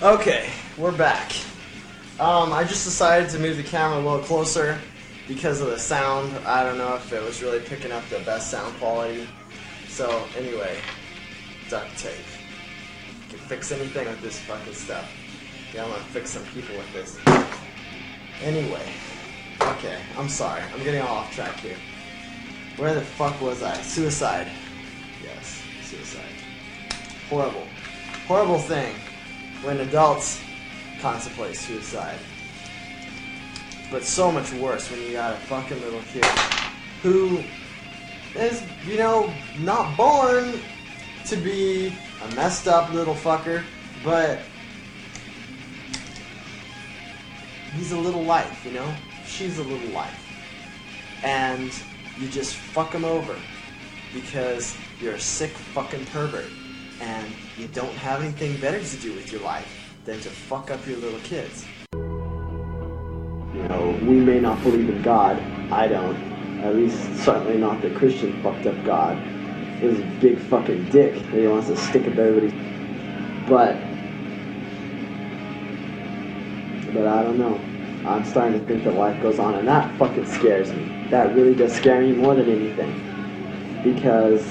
Okay, we're back. Um, I just decided to move the camera a little closer because of the sound. I don't know if it was really picking up the best sound quality. So anyway, duct tape. Can fix anything with this fucking stuff. Yeah, I'm gonna fix some people with this. Anyway, okay, I'm sorry. I'm getting all off track here. Where the fuck was I? Suicide. Yes, suicide. Horrible. Horrible thing when adults contemplate suicide. But so much worse when you got a fucking little kid who is, you know, not born to be a messed up little fucker, but he's a little life, you know? She's a little life. And you just fuck him over because you're a sick fucking pervert and you don't have anything better to do with your life than to fuck up your little kids. You know, we may not believe in God. I don't. At least, certainly not the Christian fucked up God. He's a big fucking dick that he wants to stick up everybody. But, but I don't know. I'm starting to think that life goes on, and that fucking scares me. That really does scare me more than anything. Because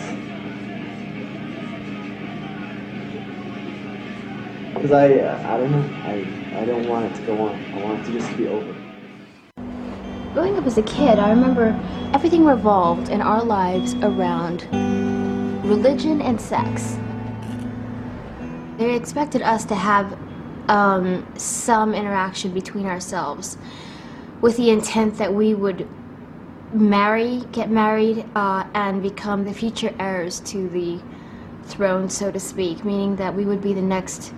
Because I, uh, I don't know. I, I don't want it to go on. I want it to just be over. Growing up as a kid, I remember everything revolved in our lives around religion and sex. They expected us to have um, some interaction between ourselves with the intent that we would marry, get married, uh, and become the future heirs to the throne, so to speak, meaning that we would be the next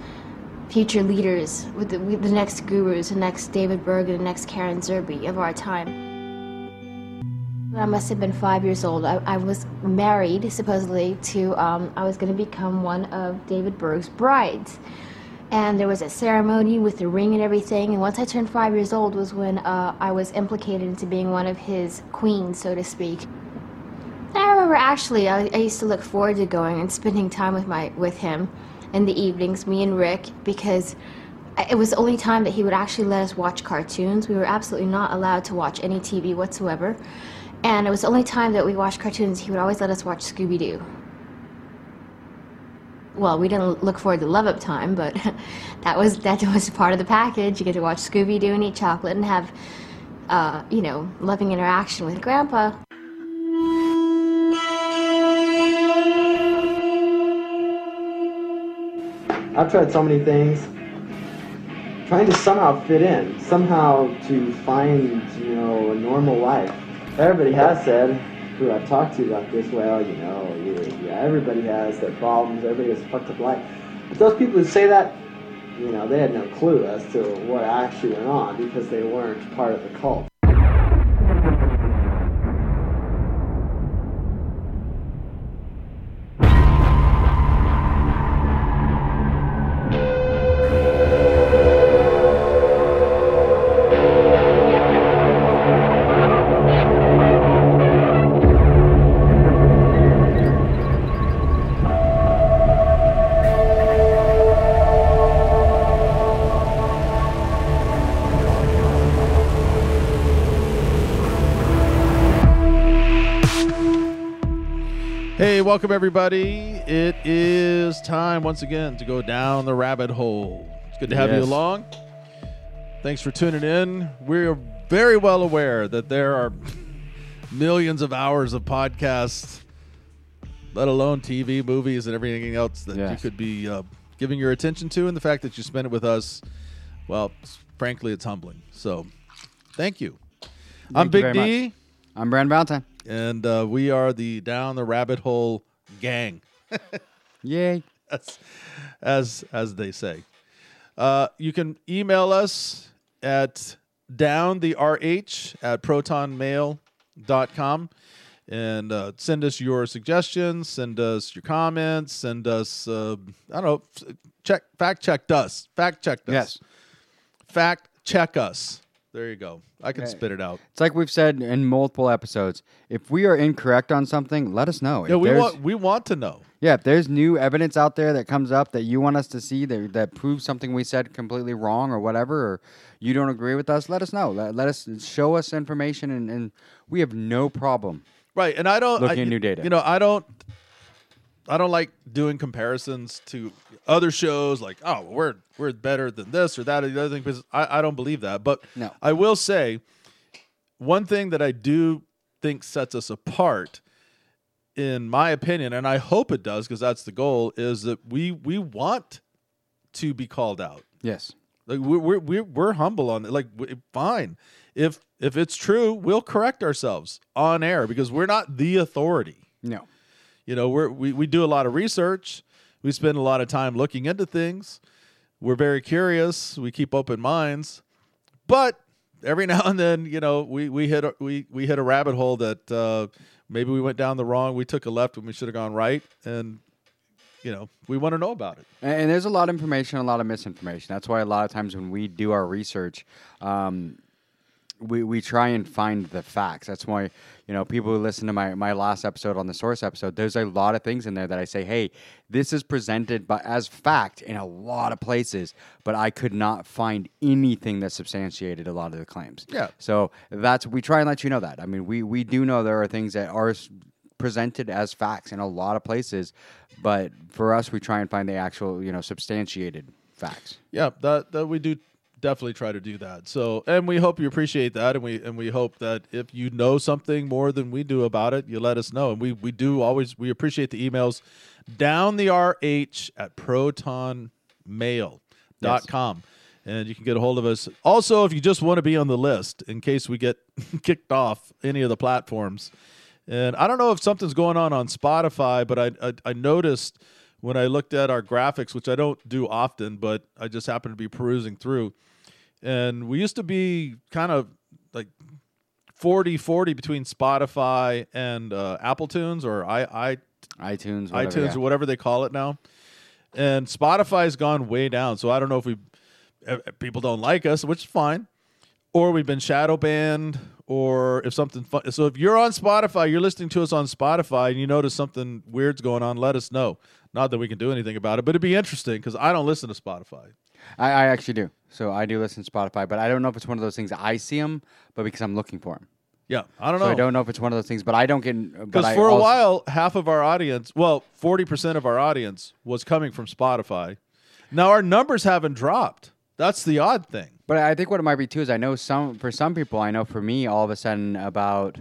future leaders, with the, with the next gurus, the next David Bergen, the next Karen Zerby of our time. I must have been five years old. I, I was married, supposedly, to, um, I was going to become one of David Berg's brides. And there was a ceremony with the ring and everything. And once I turned five years old was when uh, I was implicated into being one of his queens, so to speak. And I remember actually, I, I used to look forward to going and spending time with my with him in the evenings, me and Rick, because it was the only time that he would actually let us watch cartoons. We were absolutely not allowed to watch any TV whatsoever. And it was the only time that we watched cartoons, he would always let us watch Scooby Doo. Well, we didn't look forward to Love Up Time, but that was that was part of the package. You get to watch Scooby Doo and eat chocolate and have, uh, you know, loving interaction with Grandpa. I've tried so many things, trying to somehow fit in, somehow to find, you know, a normal life. Everybody has said, who I've talked to about this, well, you know, yeah, everybody has their problems, everybody has fucked up life. But those people who say that, you know, they had no clue as to what actually went on because they weren't part of the cult. Welcome everybody. It is time once again to go down the rabbit hole. It's good to have you along. Thanks for tuning in. We're very well aware that there are millions of hours of podcasts, let alone TV, movies, and everything else that you could be uh, giving your attention to. And the fact that you spend it with us, well, frankly, it's humbling. So, thank you. I'm you Big D I'm Brandon Valentine. and uh, we are the down the rabbit hole gang, Yay. as as, as they say. Uh, you can email us at down the rh at protonmail.com and uh, send us your suggestions, send us your comments, send us uh, I don't know, check fact checked us, fact checked us, Yes. fact check us. There you go. I can Okay. spit it out. It's like we've said in multiple episodes. If we are incorrect on something, let us know. Yeah, If we there's- want we want to know. Yeah, if there's new evidence out there that comes up that you want us to see that, that proves something we said completely wrong or whatever, or you don't agree with us, let us know. Let, let us show us information, and, and we have no problem. Right, and I don't Looking I, at new data. You know, I don't. I don't like doing comparisons to other shows. Like, oh, we're we're better than this or that or the other thing. Because I, I don't believe that. But No. I will say one thing that I do think sets us apart, in my opinion, and I hope it does because that's the goal, is that we we want to be called out. Yes. Like we're we're we're, we're humble on it. Like fine, if if it's true, we'll correct ourselves on air because we're not the authority. No. You know, we're we, we do a lot of research. We spend a lot of time looking into things. We're very curious. We keep open minds, but every now and then, you know, we we hit a, we we hit a rabbit hole that uh, maybe we went down the wrong. We took a left when we should have gone right, and you know, we want to know about it. And, there's a lot of information, a lot of misinformation. That's why a lot of times when we do our research, um, we, we try and find the facts. That's why, you know, people who listen to my, my last episode on the source episode, there's a lot of things in there that I say, hey, this is presented by, as fact in a lot of places, but I could not find anything that substantiated a lot of the claims. Yeah. So that's, we try and let you know that. I mean, we, we do know there are things that are presented as facts in a lot of places, but for us, we try and find the actual, you know, substantiated facts. Yeah, that that we do definitely try to do that. So, and we hope you appreciate that, and we and we hope that if you know something more than we do about it, you let us know. And we we do always we appreciate the emails down the rh at protonmail.com. And you can get a hold of us. Also, if you just want to be on the list in case we get kicked off any of the platforms. And I don't know if something's going on on Spotify, but I, I, I noticed when I looked at our graphics, which I don't do often, but I just happened to be perusing through. And we used to be kind of like 40 40 between Spotify and uh, Apple Tunes or I, I, iTunes, whatever, iTunes yeah. or whatever they call it now. And Spotify's gone way down. So I don't know if we if if people don't like us, which is fine, or we've been shadow banned, or if something fun. So if you're on Spotify, you're listening to us on Spotify, and you notice something weird's going on, let us know. Not that we can do anything about it, but it'd be interesting because I don't listen to Spotify. I, I actually do. So I do listen to Spotify, but I don't know if it's one of those things I see them, but because I'm looking for them. Yeah, I don't So know. I don't know if it's one of those things, but I don't get. Uh, because for a also- while, half of our audience, well, 40% of our audience was coming from Spotify. Now our numbers haven't dropped. That's the odd thing. But I think what it might be too is I know some for some people. I know for me, all of a sudden, about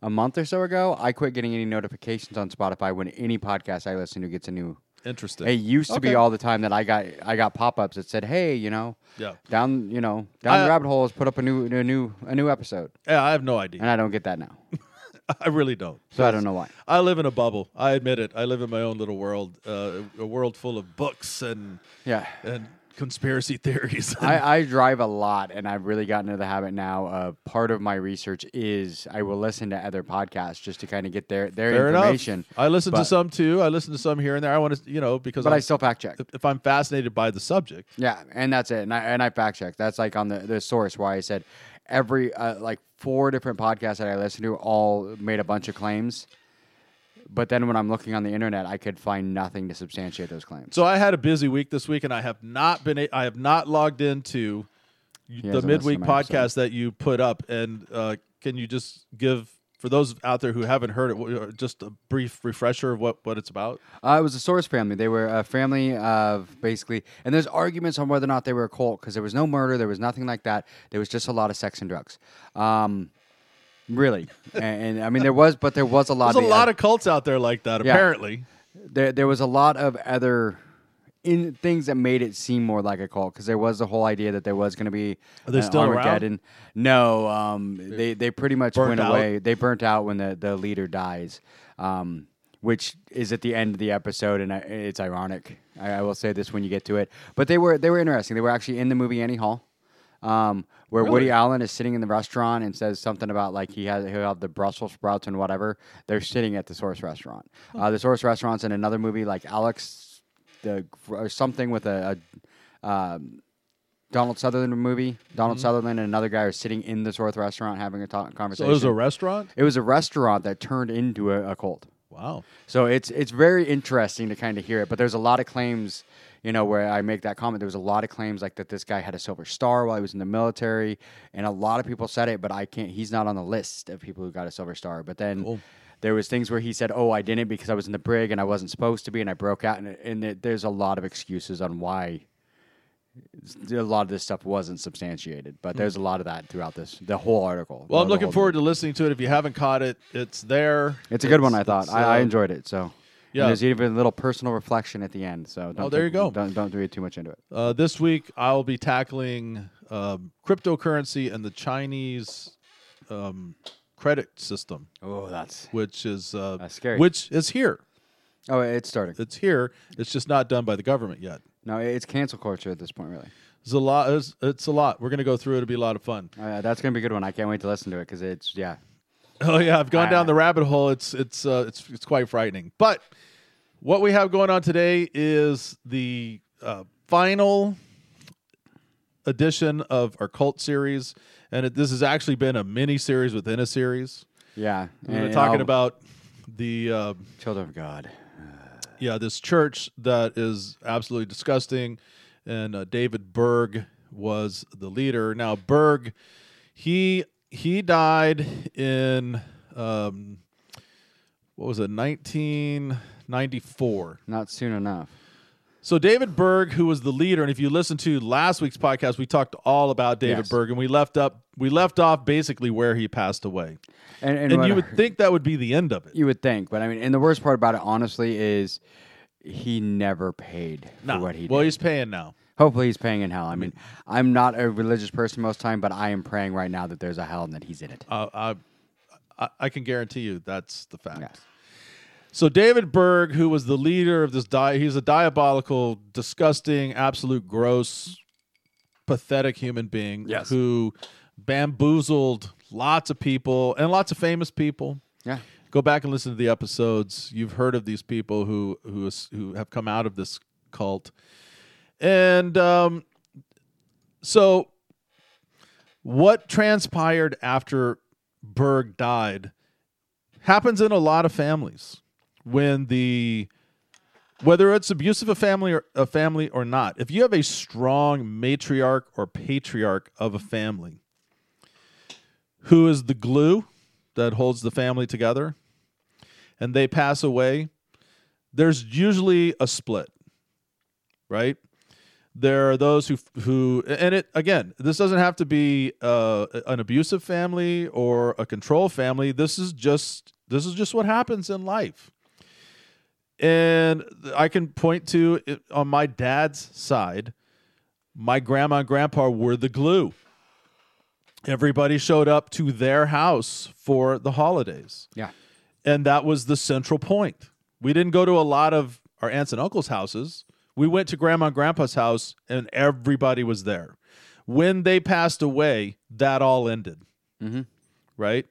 a month or so ago, I quit getting any notifications on Spotify when any podcast I listen to gets a new. Interesting. It used to Okay. be all the time that I got I got pop ups that said, "Hey, you know, Yeah. down you know down I- the rabbit hole has put up a new a new a new episode," Yeah, I have no idea. and I don't get that now. I really don't. So I don't know why. I live in a bubble. I admit it. I live in my own little world, uh, a world full of books and Yeah. and conspiracy theories. I, I drive a lot, and I've really gotten into the habit now. Of part of my research is I will listen to other podcasts just to kind of get their their Fair information. enough. I listen to some too. I listen to some here and there. I want to, you know, because But I'm- I still fact check. if, if I'm fascinated by the subject, Yeah, and that's it. And I and I fact check. That's like on the the source why I said every uh, like four different podcasts that I listened to all made a bunch of claims. But then when I'm looking on the internet, I could find nothing to substantiate those claims. So I had a busy week this week, and I have not been. A- I have not logged into the midweek my episode. podcast that you put up. And uh, can you just give for those out there who haven't heard it, uh, just a brief refresher of what what it's about? Uh, it was a Source family. They were a family of basically, and there's arguments on whether or not they were a cult because there was no murder, there was nothing like that. There was just a lot of sex and drugs. Um, really, and, and I mean there was, but there was a lot. There's a of, lot of cults out there like that. Yeah. Apparently, there there was a lot of other in things that made it seem more like a cult because there was the whole idea that there was going to be Are they an still around? Armageddon. No, um, they they pretty much Burnt went out? away. They burnt out when the the leader dies. Um, which is at the end of the episode, and I, it's ironic. I, I will say this when you get to it, but they were they were interesting. They were actually in the movie Annie Hall, um, where Really? Woody Allen is sitting in the restaurant and says something about like he has he'll have the Brussels sprouts and whatever. They're sitting at the Source restaurant. Uh, the Source restaurant's in another movie like Alex, the or something with a, a um, Donald Sutherland movie. Donald Sutherland and another guy are sitting in the North restaurant having a ta- So conversation. it was a restaurant. It was a restaurant that turned into a, a cult. Wow. So it's it's very interesting to kind of hear it. But there's a lot of claims, you know, where I make that comment. There was a lot of claims like that this guy had a silver star while he was in the military, and a lot of people said it, but I can't. He's not on the list of people who got a silver star. But then. Cool. There was things where he said, "Oh, I didn't because I was in the brig and I wasn't supposed to be, and I broke out." And, and it, there's a lot of excuses on why a lot of this stuff wasn't substantiated. But there's a lot of that throughout this the whole article. Well, I'm looking forward book. to listening to it. If you haven't caught it, it's there. It's a good one. I thought it's, I, I uh, enjoyed it. So yeah. yeah, there's even a little personal reflection at the end. So don't Oh, there take- you go. Don't don't read too much into it. Uh, this week, I'll be tackling um, cryptocurrency and the Chinese um, credit system, Oh, that's which is uh, That's scary. which is here. oh, it's starting. It's here. It's just not done by the government yet. No, it's cancel culture at this point, really. It's a lot. It's, it's a lot. We're gonna go through it. It'll be a lot of fun. Uh, that's gonna be a good one. I can't wait to listen to it because it's yeah. Oh yeah, I've gone down the rabbit hole. It's it's uh, it's it's quite frightening. But what we have going on today is the uh, final edition of our cult series, and it, this has actually been a mini series within a series. Yeah, We're talking about the uh, children of God. yeah this church that is absolutely disgusting, and uh, David Berg was the leader. Now Berg, he he died in um, what was it, nineteen ninety four. Not soon enough. So David Berg, who was the leader, and if you listen to last week's podcast, we talked all about David Yes. Berg, and we left up we left off basically where he passed away. And, and, And you would think that would be the end of it. you would think, but I mean, and the worst part about it, honestly, is he never paid for No. what he did. well, did. he's paying now. Hopefully, he's paying in hell. I mean, I'm not a religious person most time, but I am praying right now that there's a hell and that he's in it. Uh, I, I I can guarantee you that's the fact. Yeah. So David Berg, who was the leader of this di he's a diabolical, disgusting, absolute gross, pathetic human being Yes. who bamboozled lots of people and lots of famous people. Yeah. Go back and listen to the episodes. You've heard of these people who who is- who have come out of this cult, and um, so what transpired after Berg died happens in a lot of families when the whether it's abusive a family or a family or not. If you have a strong matriarch or patriarch of a family who is the glue that holds the family together and they pass away, there's usually a split. Right? There are those who who and it again, this doesn't have to be uh, an abusive family or a control family. This is just this is just what happens in life. And I can point to it, on my dad's side, my grandma and grandpa were the glue. Everybody showed up to their house for the holidays. Yeah. And that was the central point. We didn't go to a lot of our aunts and uncles' houses. We went to grandma and grandpa's house and everybody was there. When they passed away, that all ended. Mhm. Right?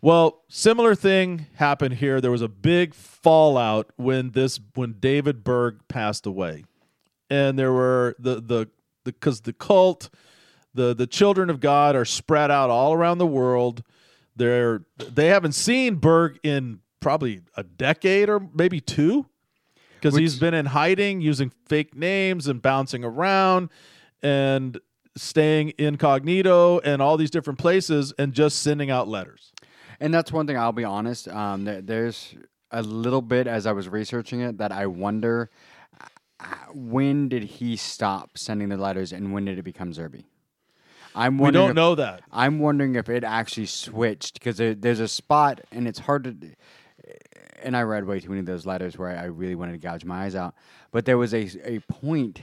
Well, similar thing happened here. There was a big fallout when this when David Berg passed away. And there were the the because the, cult, the the children of God are spread out all around the world. They're they haven't seen Berg in probably a decade or maybe two because he's been in hiding using fake names and bouncing around and staying incognito and all these different places and just sending out letters. And that's one thing I'll be honest. Um, there, there's a little bit as I was researching it that I wonder uh, when did he stop sending the letters and when did it become Zerby? I'm We don't if- know that. I'm wondering if it actually switched because there, there's a spot and it's hard to. And I read way too many of those letters where I really wanted to gouge my eyes out. But there was a a point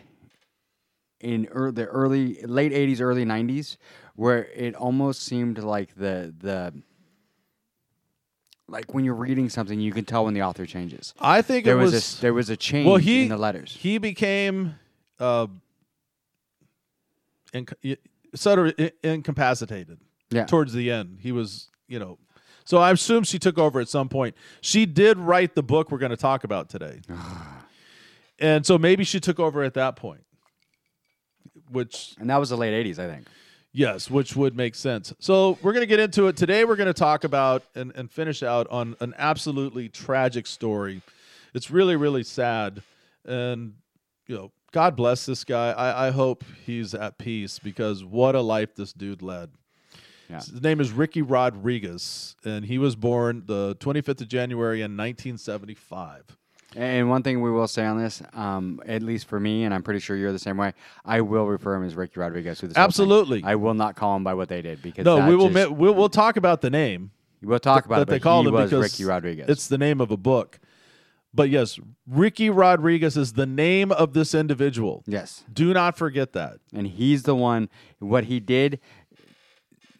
in ear the early late '80s, early '90s where it almost seemed like the the like when you're reading something, you can tell when the author changes. I think There it was, was, a, there was a change well he in the letters. he became uh inc- sort of incapacitated Yeah. towards the end he was you know so i assume she took over at some point she did write the book we're going to talk about today and so maybe she took over at that point which And that was the late '80s, I think. Yes, which would make sense. So we're going to get into it today. We're going to talk about and, and finish out on an absolutely tragic story. It's really, really sad, and you know, God bless this guy. I, I hope he's at peace because what a life this dude led. Yeah. His name is Ricky Rodriguez, and he was born the 25th of January in 1975. And one thing we will say on this, um, at least for me, and I'm pretty sure you're the same way, I will refer him as Ricky Rodriguez. This. Absolutely. I will not call him by what they did because No, we will just- we'll, we'll talk about the name. we'll talk about that it. they called him because Ricky Rodriguez. It's the name of a book. But yes, Ricky Rodriguez is the name of this individual. yes, Do not forget that. and he's the one. What he did,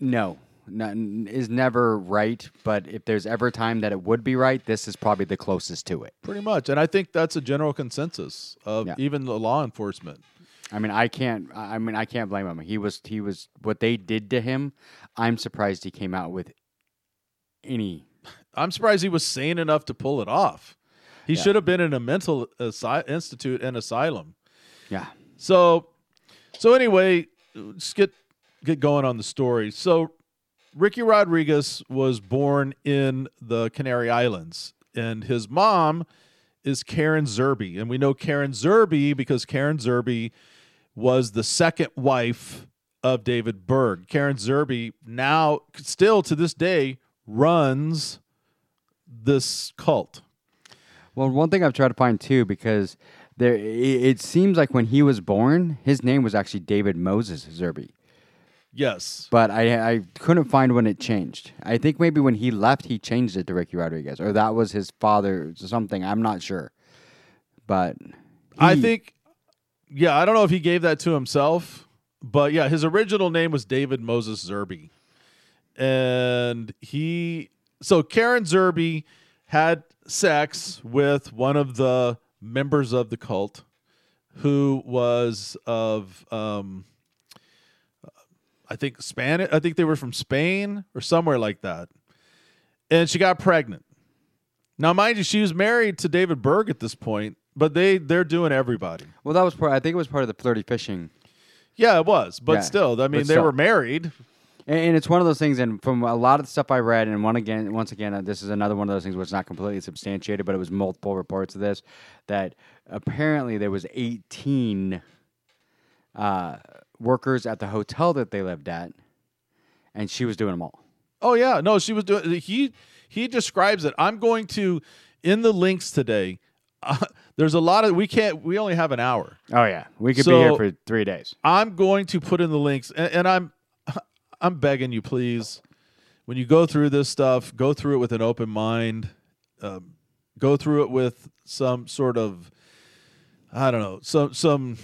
no, not, is never right. But if there's ever a time that it would be right, this is probably the closest to it. Pretty much. And I think that's a general consensus of Yeah. even the law enforcement. I mean, I can't. I mean, I can't blame him. He was. He was. What they did to him, I'm surprised he came out with any. I'm surprised he was sane enough to pull it off. He Yeah. should have been in a mental asy- institute and asylum. Yeah. So, so anyway, let's get get going on the story. So, Ricky Rodriguez was born in the Canary Islands, and his mom is Karen Zerby, and we know Karen Zerby because Karen Zerby was the second wife of David Berg. Karen Zerby now, still to this day, runs this cult. Well, one thing I've tried to find too, because there, it, it seems like when he was born, his name was actually David Moses Zerby, Yes. but I I couldn't find when it changed. I think maybe when he left, he changed it to Ricky Rodriguez, or that was his father, or something. I'm not sure, but I think, yeah, I don't know if he gave that to himself, but yeah, his original name was David Moses Zerby. And he, so Karen Zerby had sex with one of the members of the cult who was of, um, I think Spanish, I think they were from Spain or somewhere like that. And she got pregnant. Now, mind you, she was married to David Berg at this point, but they they're doing everybody. well, that was part. I think it was part of the flirty fishing. Yeah, it was, but Yeah, still, I mean, they still. were married. And, and it's one of those things, and from a lot of the stuff I read, and one again, once again, uh, this is another one of those things which is not completely substantiated, but it was multiple reports of this that apparently there was 18 uh, workers at the hotel that they lived at, and she was doing them all. Oh yeah, no, she was doing. He he describes it. I'm going to in the links today. Uh, there's a lot of we can't. We only have an hour. Oh yeah, we could So- be here for three days. I'm going to put in the links, and, and I'm I'm begging you, please, when you go through this stuff, go through it with an open mind. Um, go through it with some sort of I don't know, some some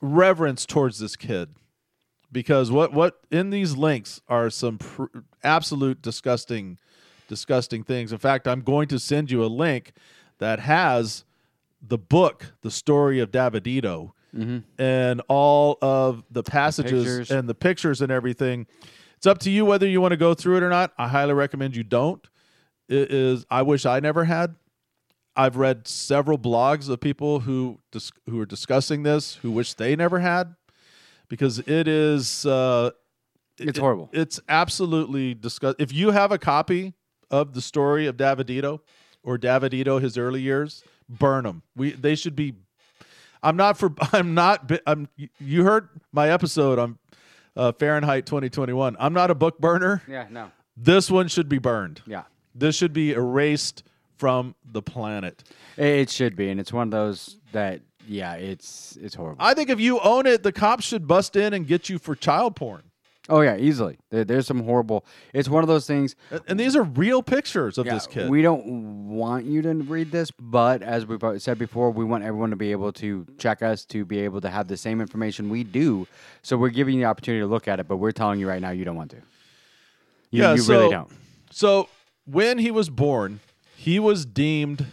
reverence towards this kid, because what what in these links are some pr- absolute disgusting, disgusting things. In fact, I'm going to send you a link that has the book, the story of Davidito, mm-hmm. and all of the passages pictures. and the pictures and everything. It's up to you whether you want to go through it or not. I highly recommend you don't. It is I wish I never had. I've read several blogs of people who dis- who are discussing this who wish they never had because it is uh, It's it- horrible. It's absolutely disgusting. If you have a copy of the story of Davidito or Davidito his early years, burn them. We they should be. I'm not for. I'm not. I'm. You heard my episode on uh, Fahrenheit 2021. I'm not a book burner. Yeah, no, This one should be burned. yeah. This should be erased from the planet. It, should be, and it's one of those that yeah, it's it's horrible. I think if you own it, the cops should bust in and get you for child porn. oh yeah, easily. There, there's some horrible. It's one of those things. And- these are real pictures of Yeah, this kid. We don't want you to read this, but as we've said before, we want everyone to be able to check us to be able to have the same information we do. So we're giving you the opportunity to look at it, but we're telling you right now you don't want to. You, Yeah, you so- really don't. So when he was born, he was deemed.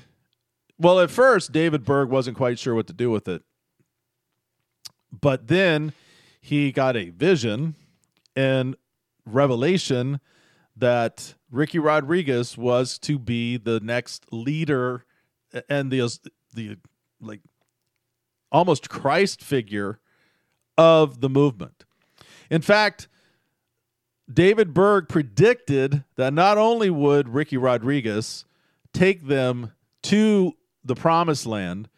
Well, at first, David Berg wasn't quite sure what to do with it. But then he got a vision and revelation that Ricky Rodriguez was to be the next leader and the the like almost Christ figure of the movement. In fact, David Berg predicted that not only would Ricky Rodriguez take them to the promised land,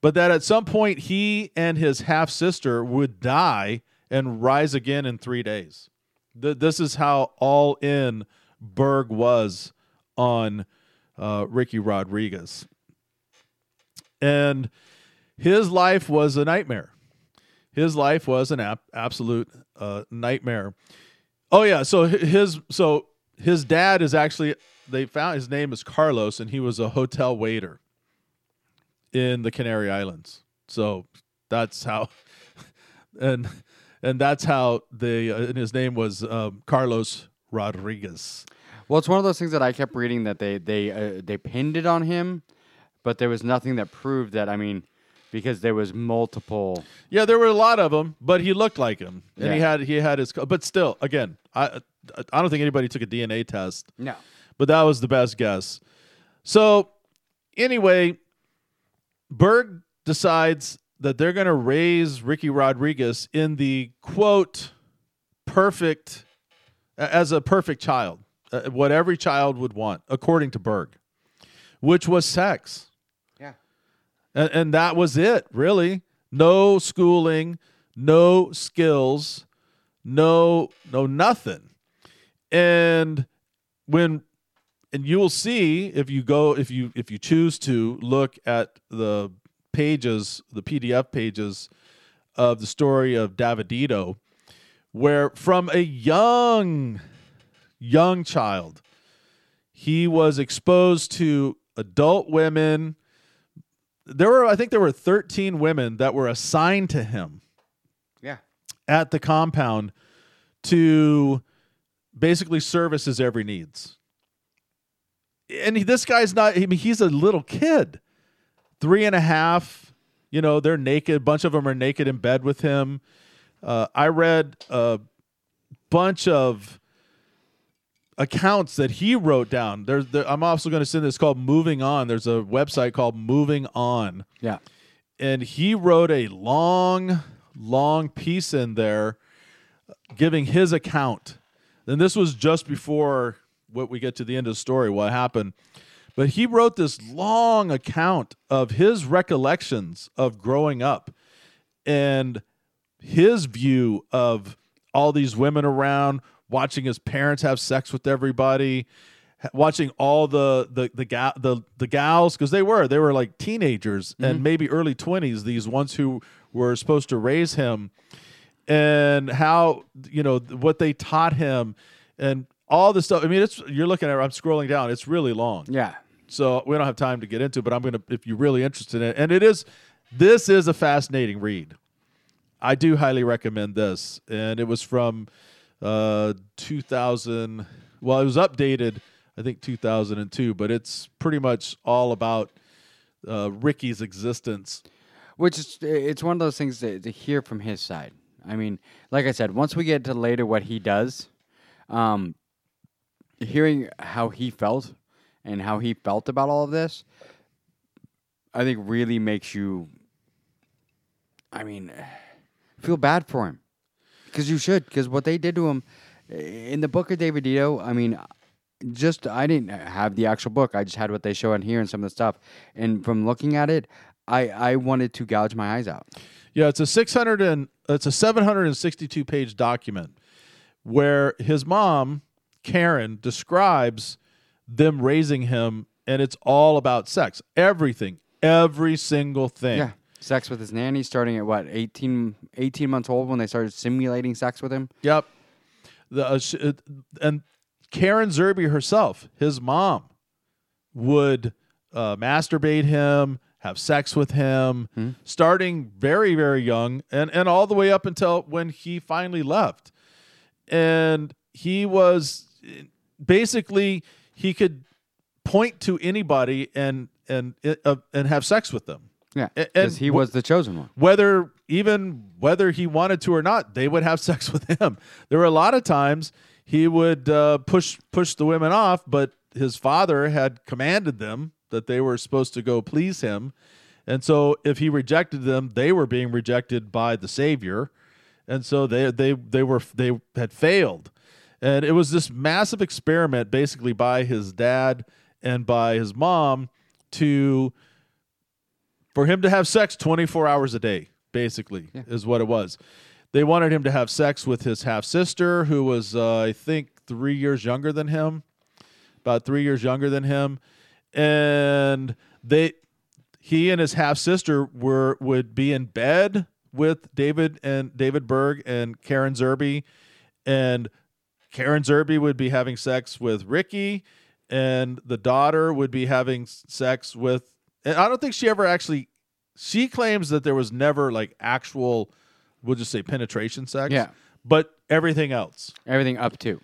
but that at some point he and his half sister would die and rise again in three days. Th- this is how all in Berg was on uh, Ricky Rodriguez. And his life was a nightmare. His life was an ap- absolute uh, nightmare. Oh yeah, so his so his dad is actually they found his name is Carlos and he was a hotel waiter in the Canary Islands. So that's how and and that's how they uh, and his name was um, Carlos Rodriguez. Well, it's one of those things that I kept reading that they they uh, they pinned it on him, but there was nothing that proved that. I mean, because there was multiple. Yeah, there were a lot of them, but he looked like him, and he had he had his. But still, again, I I don't think anybody took a DNA test, No. But that was the best guess. So anyway, Berg decides that they're going to raise Ricky Rodriguez in the quote perfect as a perfect child, uh, what every child would want, according to Berg, which was sex Yeah. and, and that was it really no schooling no skills no no nothing and when and you will see if you go if you if you choose to look at the pages the pdf pages of the story of davidito where from a young young child he was exposed to adult women there were i think there were 13 women that were assigned to him Yeah. at the compound to basically service his every needs and he, this guy's not i mean he's a little kid. Three and a half you know they're naked a bunch of them are naked in bed with him. Uh, i read a bunch of accounts that he wrote down. There's there, i'm also going to send this called moving on. There's a website called moving on. Yeah. and he wrote a long, long piece in there giving his account. And this was just before what we get to the end of the story, what happened. But he wrote this long account of his recollections of growing up and his view of all these women around, watching his parents have sex with everybody, watching all the the the gal the the gals because they were they were like teenagers and mm-hmm. maybe early twenties. These ones who were supposed to raise him, and how you know what they taught him, and all the stuff. I mean, it's you're looking at. I'm scrolling down. It's really long. Yeah. So we don't have time to get into, it, but I'm gonna if you're really interested in it, and it is this is a fascinating read. I do highly recommend this, and it was from uh 2000. Well, it was updated, I think 2002, but it's pretty much all about uh, Ricky's existence. Which is it's one of those things to, to hear from his side. I mean, like I said, once we get to later what he does, um, hearing how he felt and how he felt about all of this, I think really makes you. I mean, feel bad for him because you should because what they did to him eh, in the book of Davidito. I mean, just I didn't have the actual book. I just had what they show on here and some of the stuff. And from looking at it, I I wanted to gouge my eyes out. Yeah, it's a 600 and it's a 762 page document where his mom Karen describes them raising him and it's all about sex. Everything, every single thing. Yeah. Sex with his nanny starting at what, 18, 18 months old when they started simulating sex with him? Yep. The uh, sh- uh, and Karen Zerby herself, his mom, would uh, masturbate him, have sex with him, starting very very young, and and all the way up until when he finally left, and he was basically he could point to anybody and and uh, and have sex with them Yeah. Because he was the chosen one. whether even whether he wanted to or not, they would have sex with him. There were a lot of times he would uh, push push the women off, but his father had commanded them that they were supposed to go please him, and so if he rejected them, they were being rejected by the Savior, and so they they they were they had failed, and it was this massive experiment, basically by his dad and by his mom, to for him to have sex twenty four hours a day. Basically, is what it was. They wanted him to have sex with his half sister, who was uh, I think three years younger than him, about three years younger than him, and they he and his half sister were would be in bed with David and David Berg and Karen Zerby, and Karen Zerby would be having sex with Ricky, and the daughter would be having sex with. And I don't think she ever actually. She claims that there was never like actual, we'll just say penetration sex. Yeah. But everything else, Everything up to.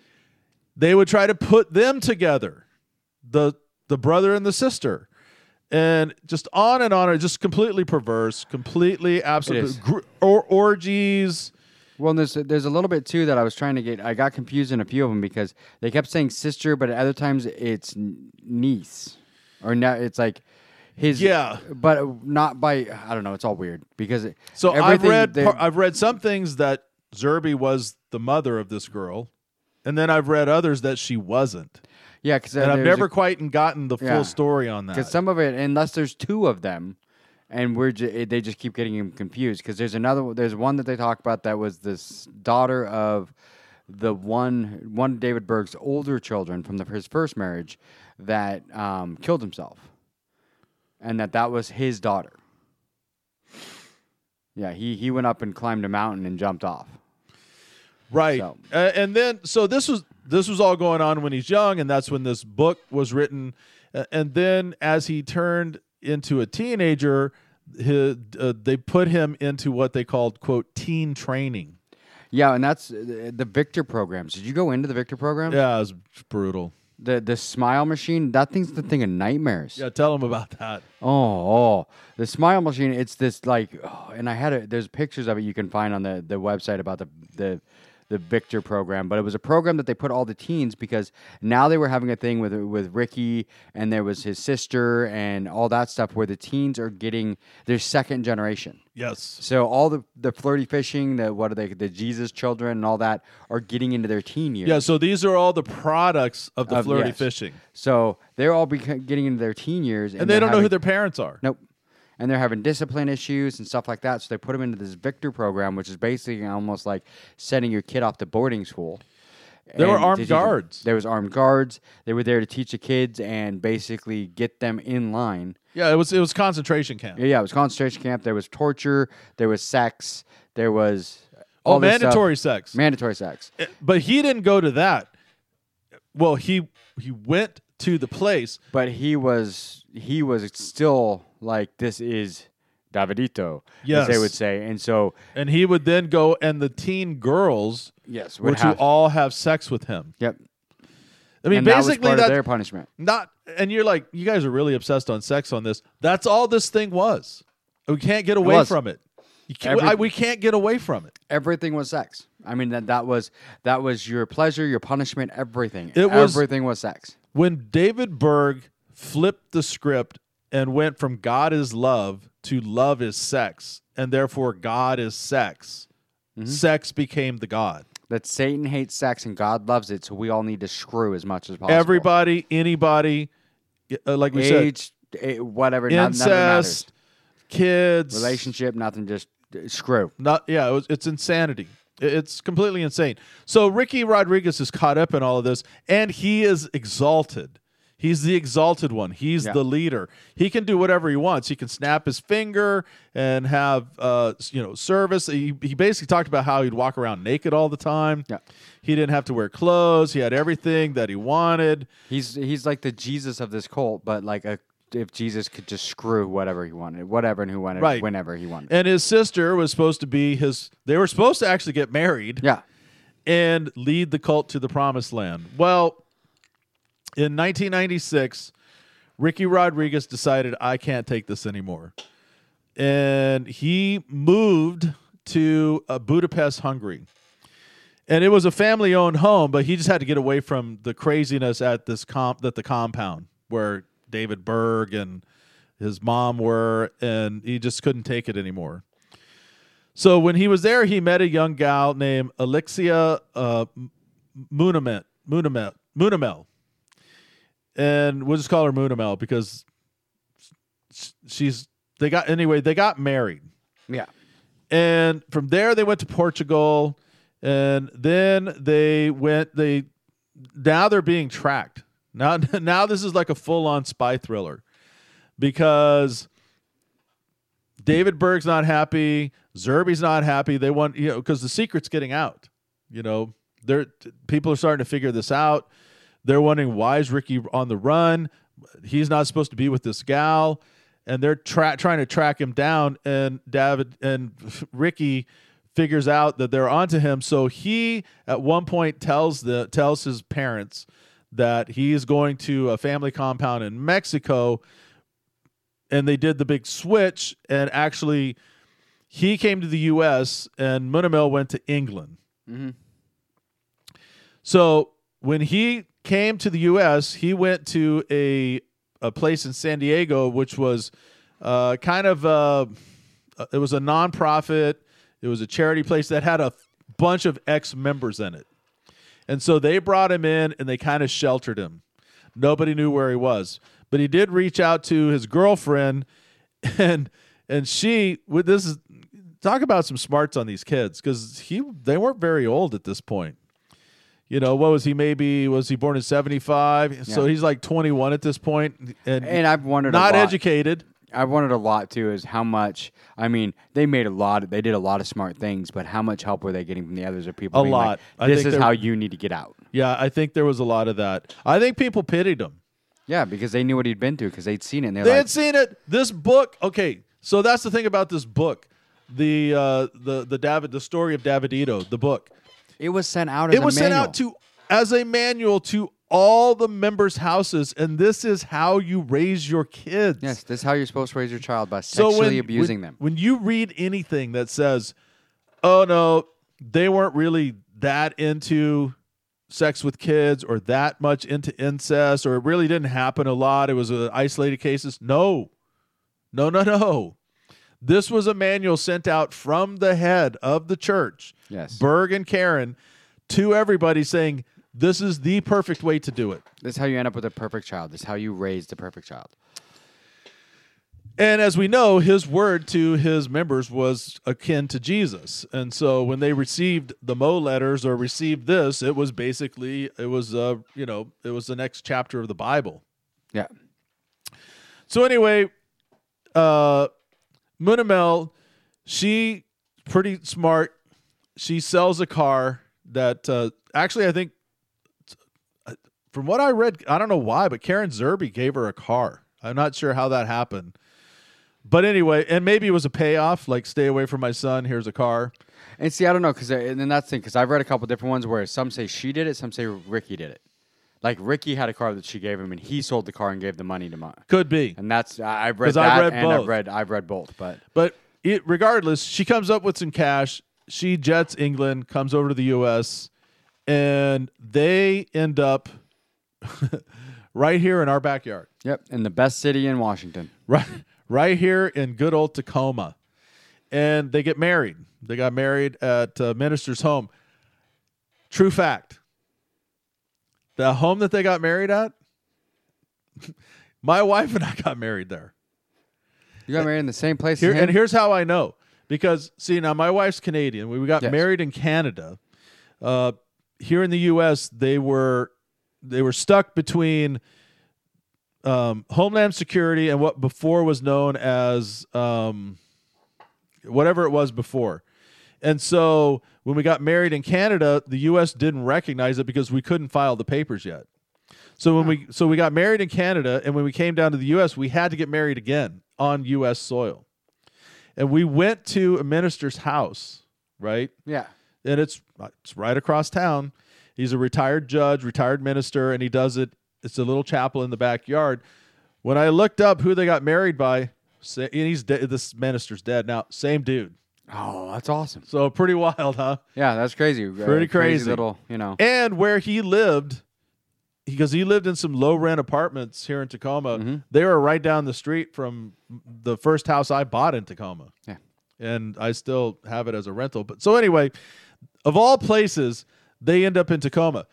they would try to put them together, the the brother and the sister, and just on and on. Just completely perverse, completely absolutely gr- or orgies. Well, there's there's a little bit too that I was trying to get. I got confused in a few of them because they kept saying sister, but at other times it's niece, or now it's like his. Yeah. but not by. I don't know. It's all weird because it, So I've read they- par- I've read some things that Zerby was the mother of this girl, and then I've read others that she wasn't, yeah, because and I've never quite gotten the full Yeah. story on that. because some of it unless there's two of them, and we're ju- they just keep getting him confused because there's another there's one that they talk about that was this daughter of the one one of David Berg's older children from the, his first marriage that um, killed himself, and that that was his daughter. Yeah, he he went up and climbed a mountain and jumped off. right? So- Uh, and then so this was this was all going on when he's young, and that's when this book was written. Uh, and then as he turned into a teenager, his, uh, they put him into what they called quote teen training. Yeah, and that's uh, the Victor programs. Did you go into the Victor program? Yeah, it was brutal. The the Smile Machine. That thing's the thing of nightmares. Yeah, tell them about that. Oh, oh, the Smile Machine. It's this like, oh, and I had a. There's pictures of it you can find on the the website about the the the Victor program. But it was a program that they put all the teens because now they were having a thing with with Ricky and there was his sister and all that stuff where the teens are getting their second generation. Yes. So all the the flirty fishing, the what are they, the Jesus children and all that are getting into their teen years. Yeah, so these are all the products of the Of- flirty yes. fishing. So they're all beca- getting into their teen years, and, And they don't know who their parents are. Nope. And they're having discipline issues and stuff like that. So they put them into this Victor program, which is basically almost like sending your kid off to boarding school. There were armed them- guards. There was armed guards. They were there to teach the kids and basically get them in line. Yeah, it was it was concentration camp. Yeah, yeah, it was concentration camp. There was torture. There was sex. There was Oh, all stuff. mandatory sex. mandatory sex. Eh, But he didn't go to that. Well, he he went to the place. But he was he was still like this is Davidito, as Yes. they would say. And so And he would then go and the teen girls yes, were would to have, all have sex with him. yep. I mean, and that was basically part of that's their punishment. not and you're like, you guys are really obsessed on sex on this. That's all this thing was. We can't get away was. from it. You can't, Every- I, we can't get away from it. Everything was sex. I mean that that was that was your pleasure, your punishment, everything. It was- everything was sex. when David Berg flipped the script and went from God is love to love is sex, and therefore God is sex, Mm-hmm. sex became the God. That Satan hates sex and God loves it, so we all need to screw as much as possible. Everybody, anybody, uh, like we age, eh, whatever, said, none, none of it matters. incest, kids, relationship, nothing, just uh, screw. Not yeah, it was, it's insanity. It's completely insane. So Ricky Rodriguez is caught up in all of this, and he is exalted. He's the exalted one. He's Yeah. the leader. He can do whatever he wants. He can snap his finger and have uh, you know service. He, he basically talked about how he'd walk around naked all the time. Yeah. He didn't have to wear clothes. He had everything that he wanted. He's he's like the Jesus of this cult, but like a if Jesus could just screw whatever he wanted, whatever and who wanted, Right. whenever he wanted. And his sister was supposed to be his. They were supposed to actually get married. yeah, and lead the cult to the promised land. Well, in 1996, Ricky Rodriguez decided I can't take this anymore. And he moved to uh, Budapest, Hungary. And it was a family-owned home, but he just had to get away from the craziness at this comp at the compound where David Berg and his mom were, and he just couldn't take it anymore. So when he was there, he met a young gal named Elixcia uh, Munumel, and we'll just call her Munumel because she's they got anyway. They got married, Yeah. and from there they went to Portugal, and then they went. They now they're being tracked. Now now this is like a full on spy thriller because David Berg's not happy, Zerby's not happy. They want you know because the secret's getting out. You know, they're people are starting to figure this out. They're wondering why is Ricky on the run? He's not supposed to be with this gal, and they're tra- trying to track him down. And David and Ricky figures out that they're onto him. So he at one point tells the tells his parents that he is going to a family compound in Mexico and they did the big switch and actually he came to the US and Munumel went to England. Mm-hmm. So when he came to the US, he went to a a place in San Diego which was uh, kind of uh, it was a nonprofit, it was a charity place that had a bunch of ex-members in it. And so they brought him in and they kind of sheltered him. Nobody knew where he was. But he did reach out to his girlfriend and and she with this is talk about some smarts on these kids cuz he they weren't very old at this point. You know, what was he maybe was he born in 75? So he's like 21 at this point and, And I've wondered a not educated. I've wondered a lot too is how much. I mean, they made a lot. They did a lot of smart things, but how much help were they getting from the others or people? A like, lot. I this is how you need to get out. Yeah, I think there was a lot of that. I think people pitied him. Yeah, because they knew what he'd been through because they'd seen it. and they're They like, had seen it. This book. Okay, so that's the thing about this book, the uh, the the David, the story of Davidito, the book. It was sent out. As It a was sent out to as a manual to all the members' houses, and this is how you raise your kids. Yes, this is how you're supposed to raise your child by So sexually when, abusing when- them. When you read anything that says, "Oh no, they weren't really that into sex with kids or that much into incest or it really didn't happen a lot, it was uh, isolated cases." No. No, no, no. This was a manual sent out from the head of the church, Yes, Berg and Karen, to everybody saying, "This is the perfect way to do it." this is how you end up with a perfect child. This is how you raise the perfect child. And as we know, his word to his members was akin to Jesus. And so when they received the Mo letters or received this, it was basically it was uh, you know, it was the next chapter of the Bible. Yeah, So anyway, uh Munumel, she pretty smart. She sells a car that uh actually I think from what I read, I don't know why, but Karen Zerby gave her a car. I'm not sure how that happened. But anyway, and maybe it was a payoff, like stay away from my son, here's a car. and see, I don't know because and then that's thing because I've read a couple different ones where some say she did it, some say Ricky did it. Like Ricky had a car that she gave him, and he sold the car and gave the money to mom. Could be. And that's I- I've read 'Cause that, I've read and both. I've read I've read both. But But it, regardless, she comes up with some cash. She jets England, comes over to the U.S., and they end up right here in our backyard, yep, in the best city in Washington. right, right here in good old Tacoma, and they get married. They got married at uh, Minister's home. True fact. The home that they got married at, my wife and I got married there. You got married in the same place. Here, and here's how I know because see now my wife's Canadian. We, we got Yes. married in Canada. Uh, here in the U.S., they were they were stuck between um, Homeland Security and what before was known as um, whatever it was before. And so when we got married in Canada, the U.S. didn't recognize it because we couldn't file the papers yet. So when we so we got married in Canada, and when we came down to the U.S., we had to get married again on U.S. soil. And we went to a minister's house, right? yeah. and it's it's right across town. He's a retired judge, retired minister, and he does it. It's a little chapel in the backyard. When I looked up who they got married by, and he's de- this minister's dead now. Same dude. Oh, that's awesome. So pretty wild, huh? Yeah, that's crazy. Uh, Pretty crazy. little, you know. And where he lived, because he lived in some low rent apartments here in Tacoma. Mhm. They were right down the street from the first house I bought in Tacoma. Yeah. and I still have it as a rental. But so anyway, of all places, they end up in Tacoma.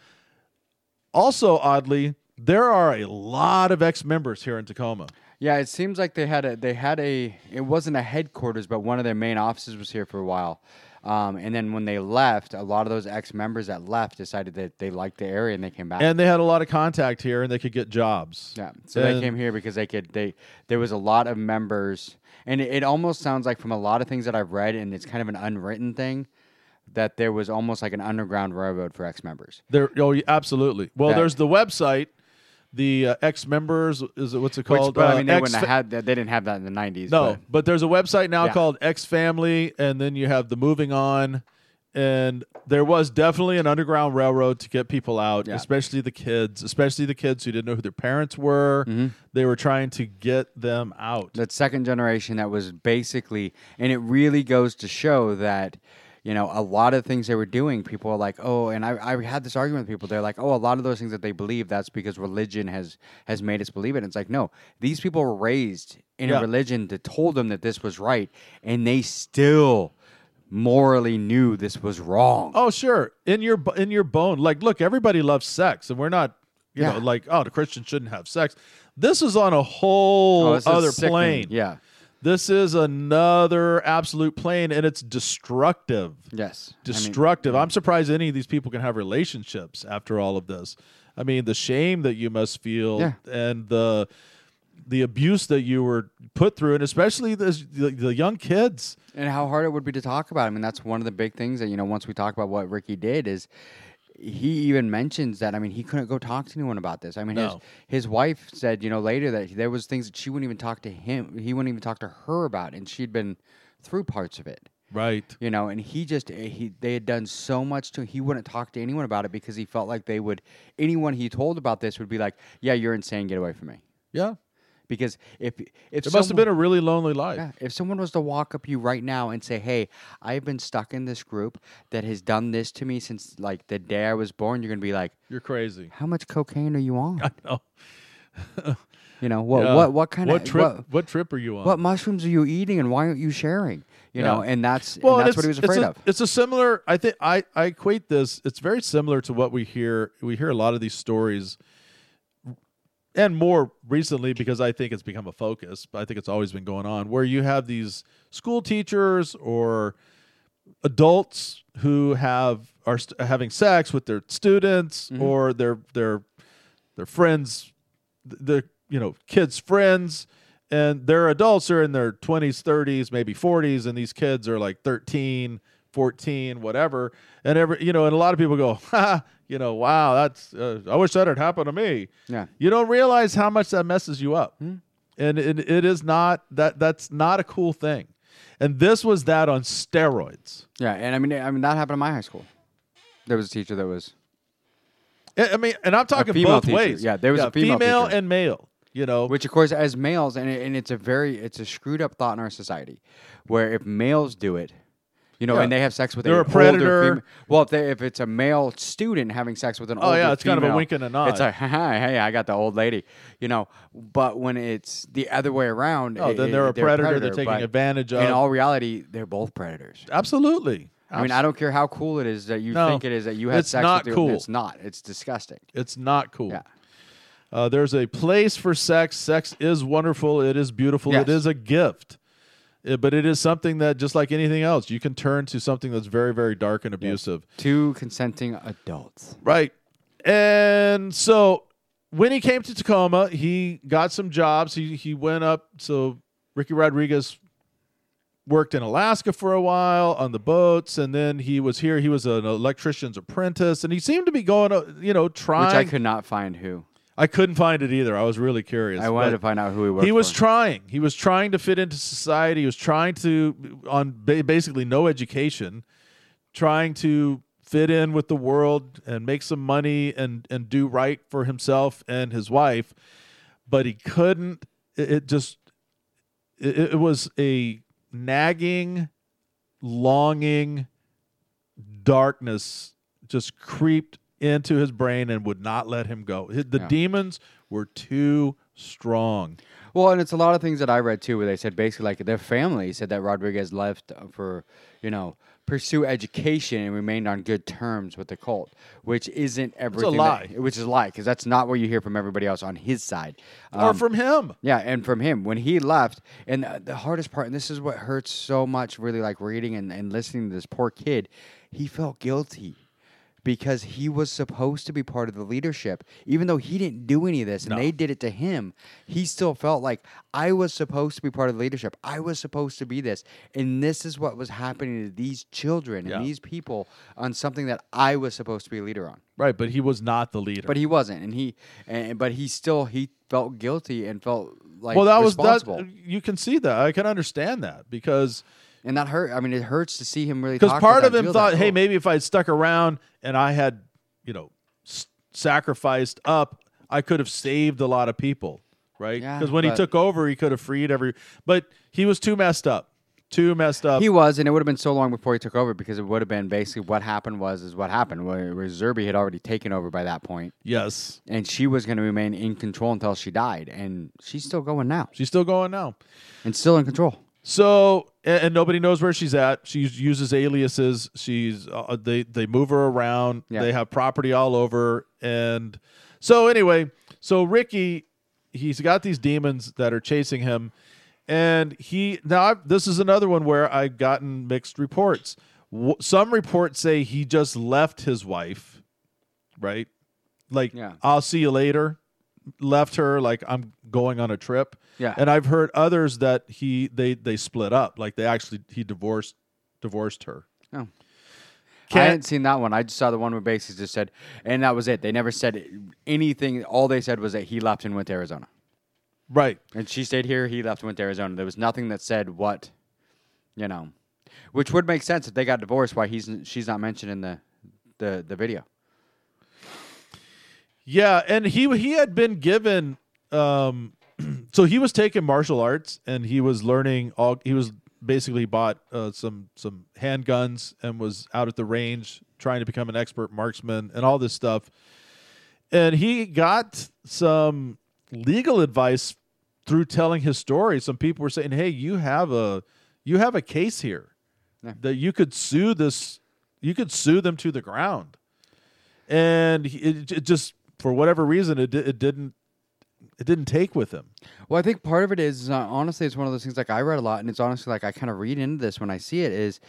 Also, oddly, there are a lot of ex-members here in Tacoma. Yeah, it seems like they had a they had a it wasn't a headquarters, but one of their main offices was here for a while. Um, and then when they left, a lot of those ex members that left decided that they liked the area and they came back. And they had a lot of contact here, and they could get jobs. yeah, so they came here because they could. They there was a lot of members, and it, it almost sounds like from a lot of things that I've read, and it's kind of an unwritten thing, that there was almost like an underground railroad for ex members. There, oh, absolutely. Well, That- there's the website, the uh, ex members. Is it what's it called? Which, but I Uh, mean, they wouldn't have had that. They didn't have that in the '90s. No, but- but there's a website now Yeah. called X Family, and then you have the Moving On, and there was definitely an underground railroad to get people out, Yeah. especially the kids, especially the kids who didn't know who their parents were. Mm-hmm. They were trying to get them out. that second generation that was basically and it really goes to show that you know a lot of things they were doing people are like oh and I, I had this argument with people they're like oh a lot of those things that they believe that's because religion has has made us believe it and it's like no these people were raised in Yeah. a religion that told them that this was right and they still morally knew this was wrong Oh, sure. In your in your bone, like, look, everybody loves sex, and we're not, you Yeah. know, like, oh, the Christian shouldn't have sex. This is on a whole Oh, other plane. yeah This is another absolute plane, and it's destructive. yes I mean, Destructive. I'm surprised any of these people can have relationships after all of this. I mean, the shame that you must feel, Yeah. and the the abuse that you were put through, and especially the, the, the young kids. and how hard it would be to talk about. I mean, that's one of the big things that you know. Once we talk about what Ricky did, is he even mentions that. I mean, he couldn't go talk to anyone about this. I mean, No. his his wife said, you know, later that there was things that she wouldn't even talk to him. He wouldn't even talk to her about, and she'd been through parts of it. Right. You know, and he just eh, he they had done so much to he wouldn't talk to anyone about it because he felt like they would anyone he told about this would be like, yeah, you're insane, get away from me. Yeah. Because if if It must have been a really lonely life. yeah, if someone was to walk up you right now and say, "Hey, I've been stuck in this group that has done this to me since like the day I was born," you're gonna be like, You're crazy. "How much cocaine are you on? No. You know what? Yeah. What? What kind what of trip? What, What, trip are you on? what mushrooms are you eating, and why aren't you sharing? You know, and that's Well, and that's what he was afraid a, of. It's a similar. I think I I equate this. It's very similar to what we hear. We hear a lot of these stories, and more recently because I think it's become a focus. But I think it's always been going on where you have these school teachers or adults who have are st- having sex with their students Mm-hmm. or their their their friends, their you know kids' friends. And their adults are in their 20s, 30s, maybe 40s, and these kids are like 13, 14, whatever. And every, you know, and a lot of people go, ha, you know, wow, that's, uh, I wish that had happened to me. Yeah. You don't realize how much that messes you up. And it, it is not, that that's not a cool thing. And this was that on steroids. Yeah, and I mean, I mean that happened in my high school. There was a teacher that was I mean, and I'm talking both teacher. ways. Yeah, there was a female teacher. and male. You know, Which, of course, as males, and, it, and it's a very, it's a screwed up thought in our society, where if males do it, you know, Yeah. and they have sex with They're a predator. fema- well, if, they, if it's a male student having sex with an Oh, older yeah, it's kind of a wink and a nod. It's like, hey, I got the old lady, you know. But when it's the other way around, Oh, it- then it- they're a predator, they're taking advantage of. In all reality, they're both predators. absolutely. I mean, I don't care how cool it is that you No, think it is that you had sex with your, cool. It's not. It's disgusting. It's not cool. Yeah. Uh, there's a place for sex. Sex is wonderful. It is beautiful. It Yes. is a gift. Uh, but it is something that, just like anything else, you can turn to something that's very, very dark and abusive. Two consenting adults. Right. And so when he came to Tacoma, he got some jobs. He he went up. So Ricky Rodriguez worked in Alaska for a while on the boats, and then he was here. He was an electrician's apprentice, and he seemed to be going, uh, you know, trying. Which I could not find who. I couldn't find it either. I was really curious. I wanted to find out who he was. He was for. trying. He was trying to fit into society. He was trying to, on basically no education, trying to fit in with the world and make some money and and do right for himself and his wife, but he couldn't. It, it just it, it was a nagging, longing darkness just creeped into his brain and would not let him go. The Yeah. demons were too strong. Well, and it's a lot of things that I read too, where they said basically like their family said that Rodriguez left uh, for you know pursue education and remained on good terms with the cult, which isn't everything. that- lie. which is a lie because that's not what you hear from everybody else on his side. or Um, from him. Yeah, and from him when he left, and the, the hardest part, and this is what hurts so much, really like reading and, and listening to this poor kid, he felt guilty because he was supposed to be part of the leadership, even though he didn't do any of this and No. they did it to him. He still felt like I was supposed to be part of the leadership. I was supposed to be this, and this is what was happening to these children Yeah. and these people on something that I was supposed to be a leader on. Right, but he was not the leader. But he wasn't, and he, and, but he still he felt guilty and felt like well, that was responsible. that. You can see that. I can understand that because and that hurt. I mean, it hurts to see him really. because part of him thought, hey, maybe if I had stuck around and I had, you know, s- sacrificed up, I could have saved a lot of people, right? Yeah, Because when he took over, he could have freed every. But he was too messed up. Too messed up. He was, and it would have been so long before he took over because it would have been basically what happened was is what happened. Where, where Zerby had already taken over by that point, yes, and she was going to remain in control until she died, and she's still going now, she's still going now. and still in control. So and, and nobody knows where she's at. She uses aliases. She's uh, they they move her around. Yeah. They have property all over. And so anyway, so Ricky, he's got these demons that are chasing him, and he now I've, this is another one where I've gotten mixed reports. W- some reports say he just left his wife, right? Like Yeah. I'll see you later. Left her like I'm going on a trip. Yeah. And I've heard others that he they they split up, like they actually he divorced divorced her. Oh. I hadn't seen that one. I just saw the one where basically just said, and that was it. They never said anything. All they said was that he left and went to Arizona, Right. and she stayed here. He left and went to Arizona. There was nothing that said what, you know, which would make sense if they got divorced. Why he's she's not mentioned in the the the video. Yeah, and he he had been given um so he was taking martial arts and he was learning all he was basically bought uh, some some handguns and was out at the range trying to become an expert marksman and all this stuff. And he got some legal advice through telling his story. Some people were saying, "Hey, you have a you have a case here Yeah. that you could sue this you could sue them to the ground." And he, it, it just for whatever reason it, it didn't it didn't take with him. Well, I think part of it is uh, honestly, it's one of those things like I read a lot, and it's honestly like I kind of read into this when I see it. Is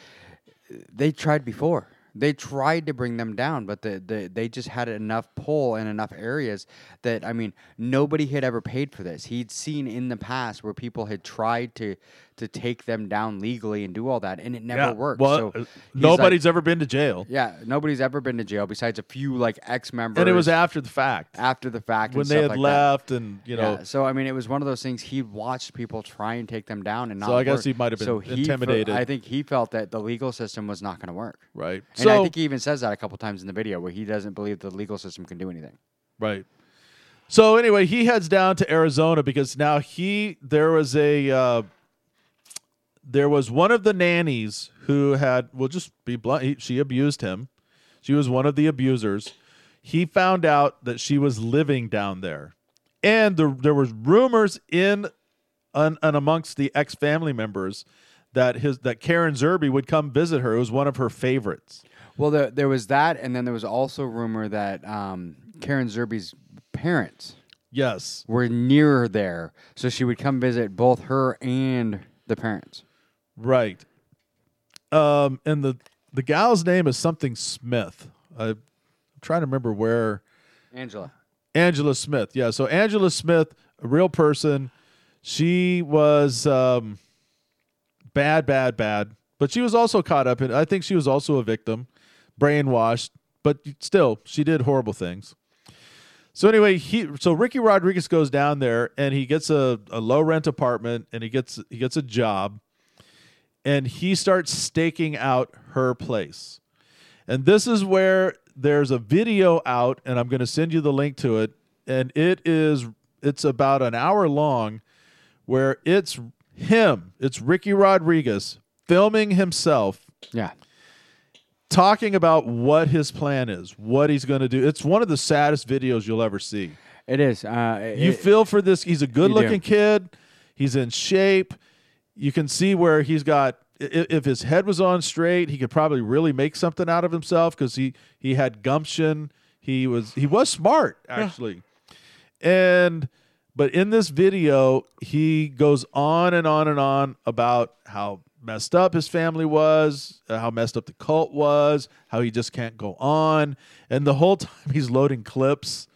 uh, they tried before? They tried to bring them down, but the, the they just had enough pull in enough areas that I mean nobody had ever paid for this. He'd seen in the past where people had tried to to take them down legally and do all that, and it never worked. Well, so uh, nobody's like, ever been to jail, yeah, nobody's ever been to jail besides a few like ex members, and it was after the fact after the fact when and they stuff had like that. left, and you know. Yeah, so I mean, it was one of those things. He watched people try and take them down, and not. So I guess work. he might have been so he intimidated. I think he felt that the legal system was not going to work, Right. and so I think he even says that a couple times in the video where he doesn't believe the legal system can do anything. Right. So anyway, he heads down to Arizona because now he there was a uh, there was one of the nannies who had well just be blunt he, she abused him. She was one of the abusers. He found out that she was living down there, and the, there was rumors in and, amongst the ex family members that his that Karen Zerby would come visit her. It was one of her favorites. Well, there, there was that, and then there was also rumor that um, Karen Zerby's parents Yes. were near there, so she would come visit both her and the parents. Right. Um, and the the gal's name is something Smith. I'm trying to remember where Angela. Angela Smith. Yeah, so Angela Smith, a real person. She was um, bad, bad, bad, but she was also caught up in. I think she was also a victim, brainwashed, but still, she did horrible things. So anyway, he so Ricky Rodriguez goes down there and he gets a, a low rent apartment and he gets he gets a job and he starts staking out her place. And this is where there's a video out and I'm going to send you the link to it and it is it's about an hour long where it's him, it's Ricky Rodriguez filming himself Yeah. talking about what his plan is, what he's going to do. It's one of the saddest videos you'll ever see. It is. Uh, You feel for this. He's a good-looking kid. He's in shape. You can see where he's got. If his head was on straight, he could probably really make something out of himself because he he had gumption. He was he was smart actually, and but in this video he goes on and on and on about how messed up his family was, uh, how messed up the cult was, how he just can't go on, and the whole time he's loading clips.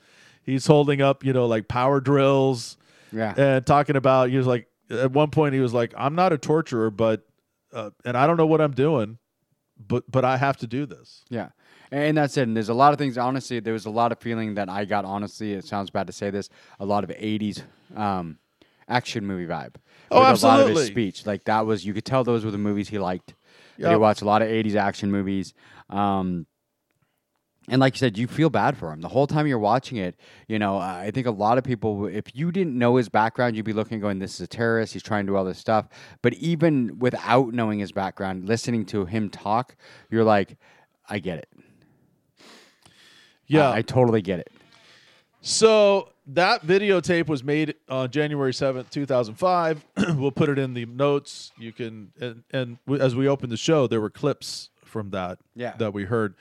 He's holding up, you know, like power drills yeah. and talking about he was like at one point he was like i'm not a torturer but uh, and i don't know what i'm doing but but i have to do this Yeah. And that's it. And there's a lot of things. Honestly, there was a lot of feeling that I got. Honestly, it sounds bad to say this. A lot of '80s um, action movie vibe. Oh, With A lot of absolutely. his speech, like that was. You could tell those were the movies he liked. That He watched a lot of '80s action movies. Um, and like you said, you feel bad for him the whole time you're watching it. You know, I think a lot of people, if you didn't know his background, you'd be looking, going, "This is a terrorist. He's trying to do all this stuff." But even without knowing his background, listening to him talk, you're like, "I get it. yeah I, I totally get it." so that videotape was made on january 7th 2005 we'll put it in the notes you can and and as we open the show there were clips from that Yeah. that we heard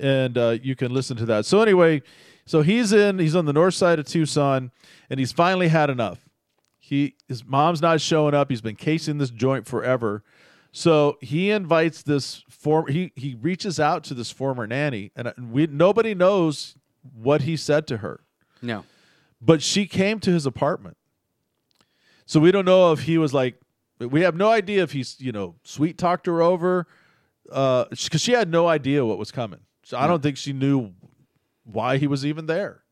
and uh, you can listen to that. So anyway so he's in he's on the north side of tucson and he's finally had enough. He his mom's not showing up. He's been casing this joint forever. So he invites this form he he reaches out to this former nanny and uh, we nobody knows what he said to her. No. but she came to his apartment. So we don't know if he was like we have no idea if he's you know sweet talked her over uh because she had no idea what was coming so i don't think she knew why he was even there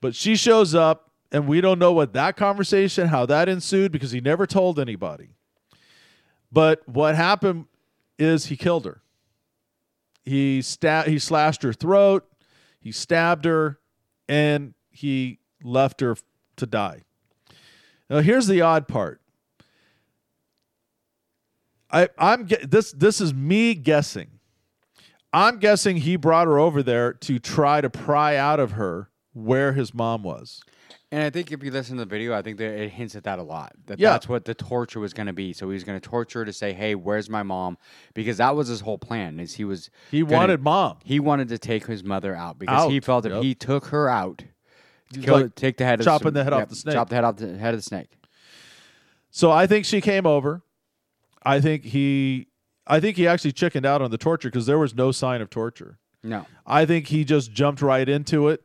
but she shows up and we don't know what that conversation how that ensued because he never told anybody but what happened is he killed her he sta- he slashed her throat he stabbed her and he left her to die. Now here's the odd part. I I'm ge- this this is me guessing. I'm guessing he brought her over there to try to pry out of her where his mom was. And I think if you listen to the video, I think that it hints at that a lot. That Yeah. that's what the torture was going to be. So he was going to torture her to say, "Hey, where's my mom?" Because that was his whole plan. Is he was He gonna- wanted mom. He wanted to take his mother out because he felt if yep. he took her out, kill, like take the head, chopping of the head off the snake. chop the head off the head of the snake. So I think she came over. I think he I think he actually chickened out on the torture because there was no sign of torture. No, I think he just jumped right into it.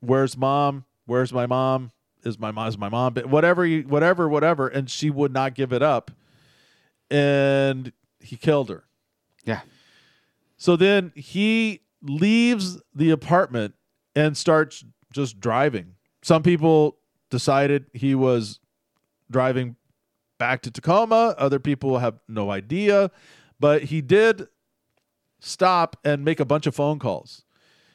Where's mom? Where's my mom? Is my mom? Is my mom? But Whatever, you, whatever, whatever. And she would not give it up, and he killed her. yeah, So then he leaves the apartment and starts just driving. Some people decided he was driving back to Tacoma. Other people have no idea, but he did stop and make a bunch of phone calls.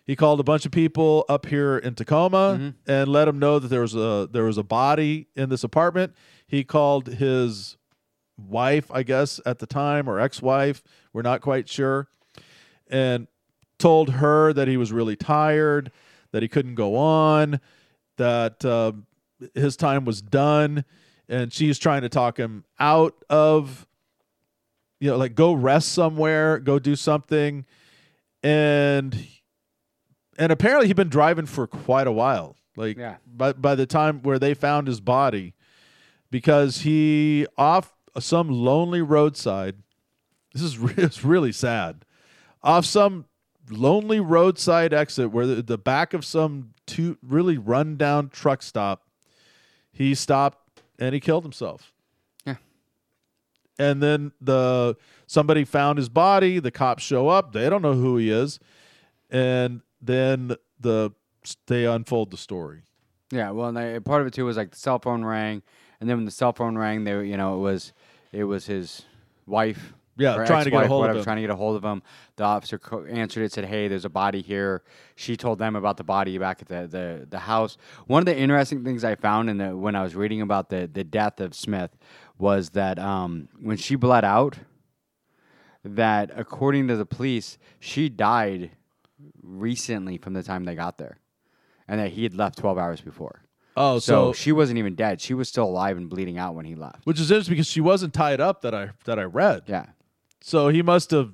He called a bunch of people up here in Tacoma and let them know that there was a there was a body in this apartment. He called his wife, I guess, at the time or ex-wife, we're not quite sure, and told her that he was really tired, that he couldn't go on, that uh, his time was done, and she's trying to talk him out of, you know, like go rest somewhere, go do something, and and apparently he'd been driving for quite a while, like Yeah. by by the time where they found his body, because he off some lonely roadside. This is re- it's really sad. Off some lonely roadside exit where the, the back of some two really run down truck stop, he stopped and he killed himself. And then the somebody found his body. The cops show up. They don't know who he is, and then the they unfold the story. yeah. Well, and they, part of it too was like the cell phone rang, and then when the cell phone rang, they you know it was it was his wife. Yeah, trying to get a hold of whatever, him. Trying to get a hold of him. The officer co- answered it, said, "Hey, there's a body here." She told them about the body back at the, the, the house. One of the interesting things I found in the when I was reading about the, the death of Smith was that um, when she bled out, that according to the police, she died recently from the time they got there. and that he had left 12 hours before. Oh, So, so, she wasn't even dead. She was still alive and bleeding out when he left. which is interesting because she wasn't tied up that I that I read. Yeah. So he must have,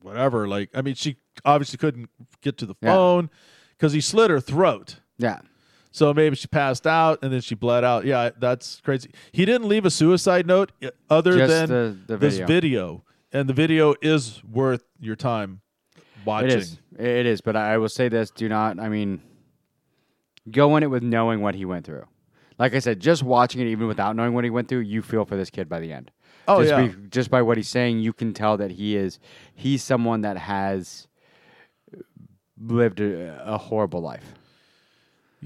whatever. Like, I mean, she obviously couldn't get to the phone because he slit her throat. Yeah. So maybe she passed out and then she bled out. Yeah, that's crazy. He didn't leave a suicide note other Just than the- the this video. video, and the video is worth your time watching. It is. It is. But I will say this: Do not. I mean, go in it with knowing what he went through. Like I said, just watching it, even without knowing what he went through, you feel for this kid by the end. Oh, just yeah. Be, just by what he's saying, you can tell that he is. He's someone that has lived a, a horrible life.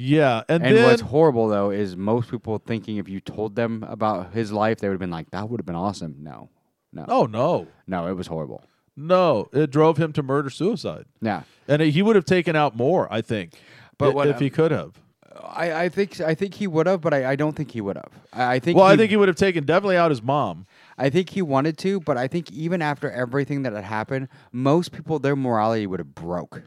Yeah, and, And then what's horrible though is most people thinking if you told them about his life, they would have been like, "That would have been awesome." No, no, oh no, no, it was horrible. no, it drove him to murder suicide, Yeah. and he would have taken out more, I think, But i- what- if he could have. I, I think I think he would have, but I, I don't think he would have. I, I think Well, he, I think he would have taken definitely out his mom. I think he wanted to, but I think even after everything that had happened, most people their morality would have broke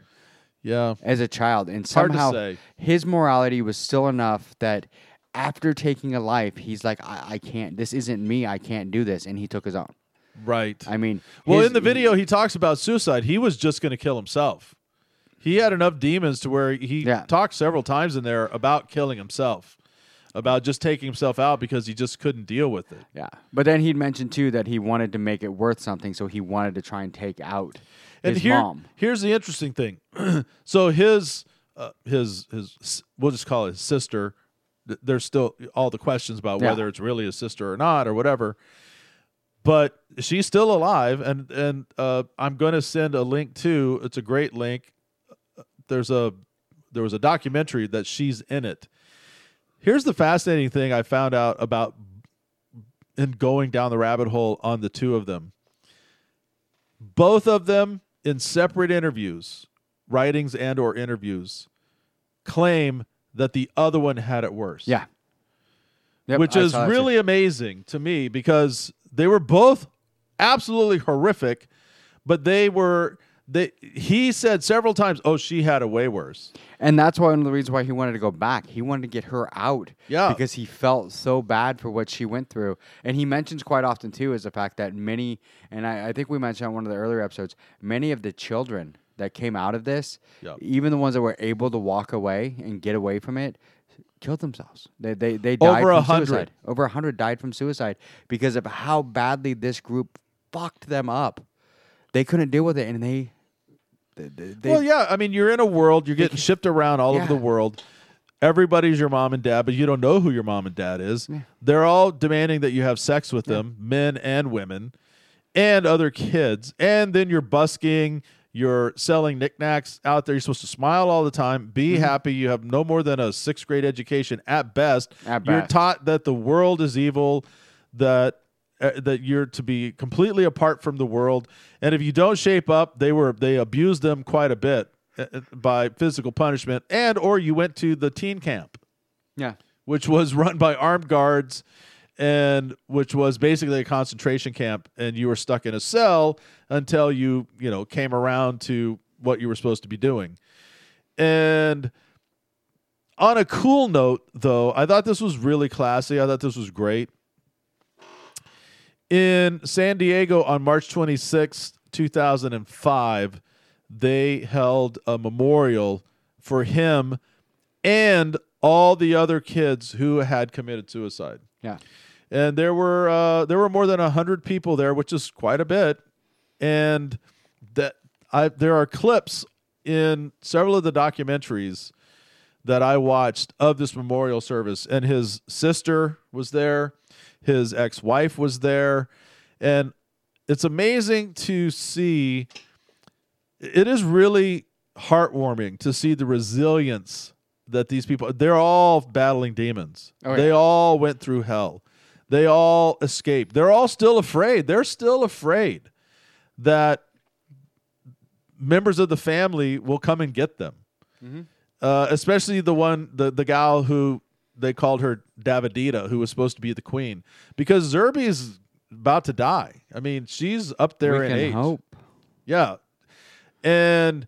Yeah, as a child, and Hard to somehow say. his morality was still enough that after taking a life, he's like, I, I can't. This isn't me. I can't do this, and he took his own. right. I mean, Well, his- in the video, he talks about suicide. He was just going to kill himself. He had enough demons to where he Yeah. talked several times in there about killing himself, about just taking himself out because he just couldn't deal with it. Yeah, but then he'd mentioned too that he wanted to make it worth something, so he wanted to try and take out And his here, mom. here's the interesting thing. so his, uh, his, his, we'll just call it his sister. th- There's still all the questions about Yeah. whether it's really his sister or not or whatever. But she's still alive, and and uh, I'm going to send a link to. It's a great link. There's a there was a documentary that she's in it. Here's the fascinating thing I found out about in going down the rabbit hole on the two of them. Both of them in separate interviews, writings and or interviews, claim that the other one had it worse. Yeah, Yep, which I is really amazing to me because they were both absolutely horrific, but they were they he said several times, "Oh, she had it way worse." And that's why one of the reasons why he wanted to go back. He wanted to get her out. Yeah. Because he felt so bad for what she went through. And he mentions quite often, too, is the fact that many, and I, I think we mentioned on one of the earlier episodes, many of the children that came out of this, Yep. even the ones that were able to walk away and get away from it, killed themselves. They, they, they died Over a from hundred. suicide. Over a hundred died from suicide because of how badly this group fucked them up. They couldn't deal with it, and they. They, well, yeah, I mean, you're in a world, you're getting shipped around all over the world. Everybody's your mom and dad, but you don't know who your mom and dad is. They're all demanding that you have sex with them, men and women, and other kids. And then you're busking, you're selling knickknacks out there. You're supposed to smile all the time, be Mm-hmm. happy. You have no more than a sixth grade education at best. At You're best. taught that the world is evil, that uh, that you're to be completely apart from the world, and if you don't shape up, they were they abused them quite a bit uh, uh, by physical punishment, and or you went to the teen camp, yeah. which was run by armed guards, and which was basically a concentration camp, and you were stuck in a cell until you you know came around to what you were supposed to be doing, and on a cool note, though, I thought this was really classy. I thought this was great. In San Diego on March 26th, 2005, they held a memorial for him and all the other kids who had committed suicide. Yeah. And there were uh, there were more than hundred people there, which is quite a bit. And that I there are clips in several of the documentaries that I watched of this memorial service, and his sister was there, his ex-wife was there, and it's amazing to see. It is really heartwarming to see the resilience that these people. They're all battling demons. Oh, They all went through hell. They all escaped. They're all still afraid. They're still afraid that members of the family will come and get them. Uh, especially the one, the the gal who they called her Davidita, who was supposed to be the queen, because Zerby's about to die. I mean, she's up there we in age. hope. Yeah, and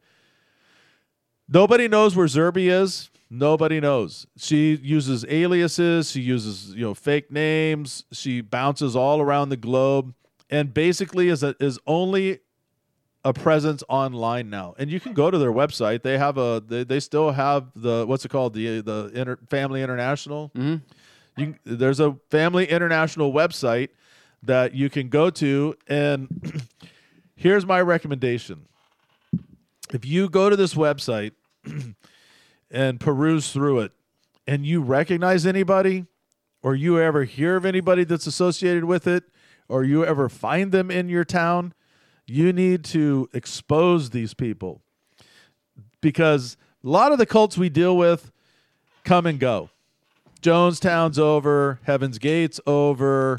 nobody knows where Zerby is. Nobody knows. She uses aliases. She uses you know fake names. She bounces all around the globe, and basically is a, is only a presence online now. And you can go to their website. They have a they, they still have the what's it called the the inter, Family International. Mm-hmm. You there's a Family International website that you can go to, and here's my recommendation: if you go to this website and peruse through it, and you recognize anybody, or you ever hear of anybody that's associated with it, or you ever find them in your town, you need to expose these people because a lot of the cults we deal with come and go. Jonestown's over, Heaven's Gate's over,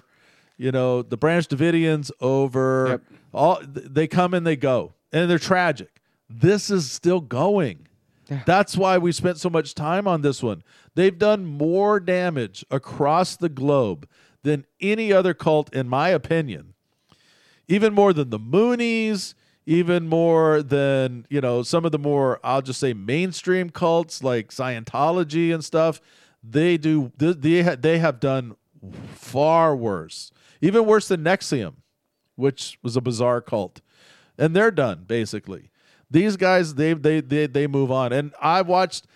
you know, the Branch Davidians over. Yep. All they come and they go, and they're tragic. This is still going. That's why we spent so much time on this one. They've done more damage across the globe than any other cult, in my opinion even more than the Moonies, even more than you know some of the more I'll just say mainstream cults like Scientology and stuff. They do they they, have done far worse, even worse than NXIVM, which was a bizarre cult, and they're done basically. These guys they they they they move on, and I watched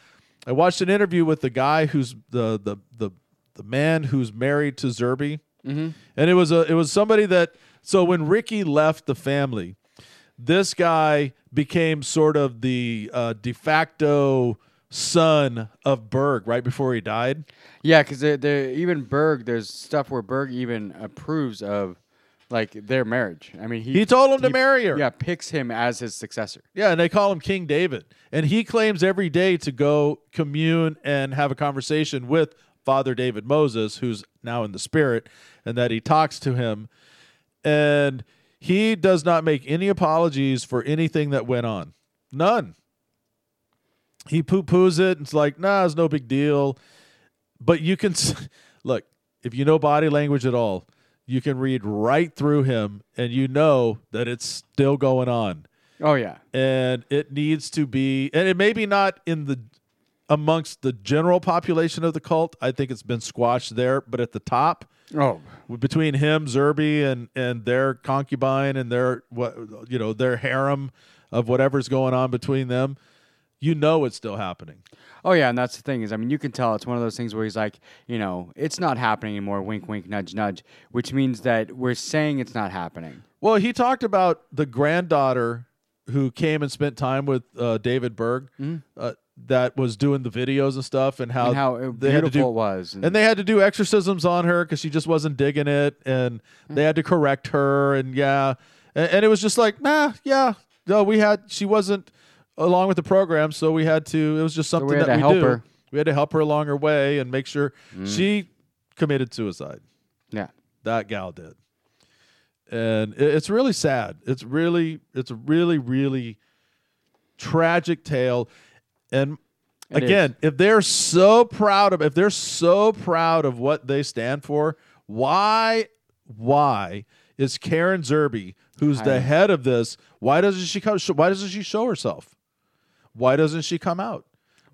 I watched an interview with the guy who's the the the the man who's married to Zerby, mm-hmm. and it was a it was somebody that so when Ricky left the family, this guy became sort of the uh, de facto son of Berg right before he died. Yeah, because even Berg, there's stuff where Berg even approves of like their marriage. I mean, he He told him to marry her. Yeah, picks him as his successor. Yeah, and they call him King David. And he claims every day to go commune and have a conversation with Father David Moses, who's now in the spirit, and that he talks to him. And he does not make any apologies for anything that went on. None. He poo poos it. It's like, nah, it's no big deal. But you can look, if you know body language at all, you can read right through him and you know that it's still going on Oh yeah, and it needs to be and it may be not in the amongst the general population of the cult i think it's been squashed there but at the top oh between him zerby and and their concubine and their what you know their harem of whatever's going on between them you know it's still happening Oh yeah, and that's the thing is, I mean, you can tell it's one of those things where he's like, you know, it's not happening anymore. Wink, wink, nudge, nudge, which means that we're saying it's not happening. well he talked about the granddaughter who came and spent time with uh, david berg uh, that was doing the videos and stuff and how, and how they had to beautiful do it was. and they had to do exorcisms on her because she just wasn't digging it, and mm-hmm. they had to correct her, and yeah, and, and it was just like, nah, yeah, no, we had she wasn't along with the program, so we had to. It was just something we had that to we help do. her. We had to help her along her way and make sure mm. she committed suicide. yeah, That gal did, and it, it's really sad. It's really, it's a really, really tragic tale, and It again, if they're so proud of if they're so proud of what they stand for, why why is Karen Zerby, who's the head of this, why doesn't she come why doesn't she show herself? Why doesn't she come out?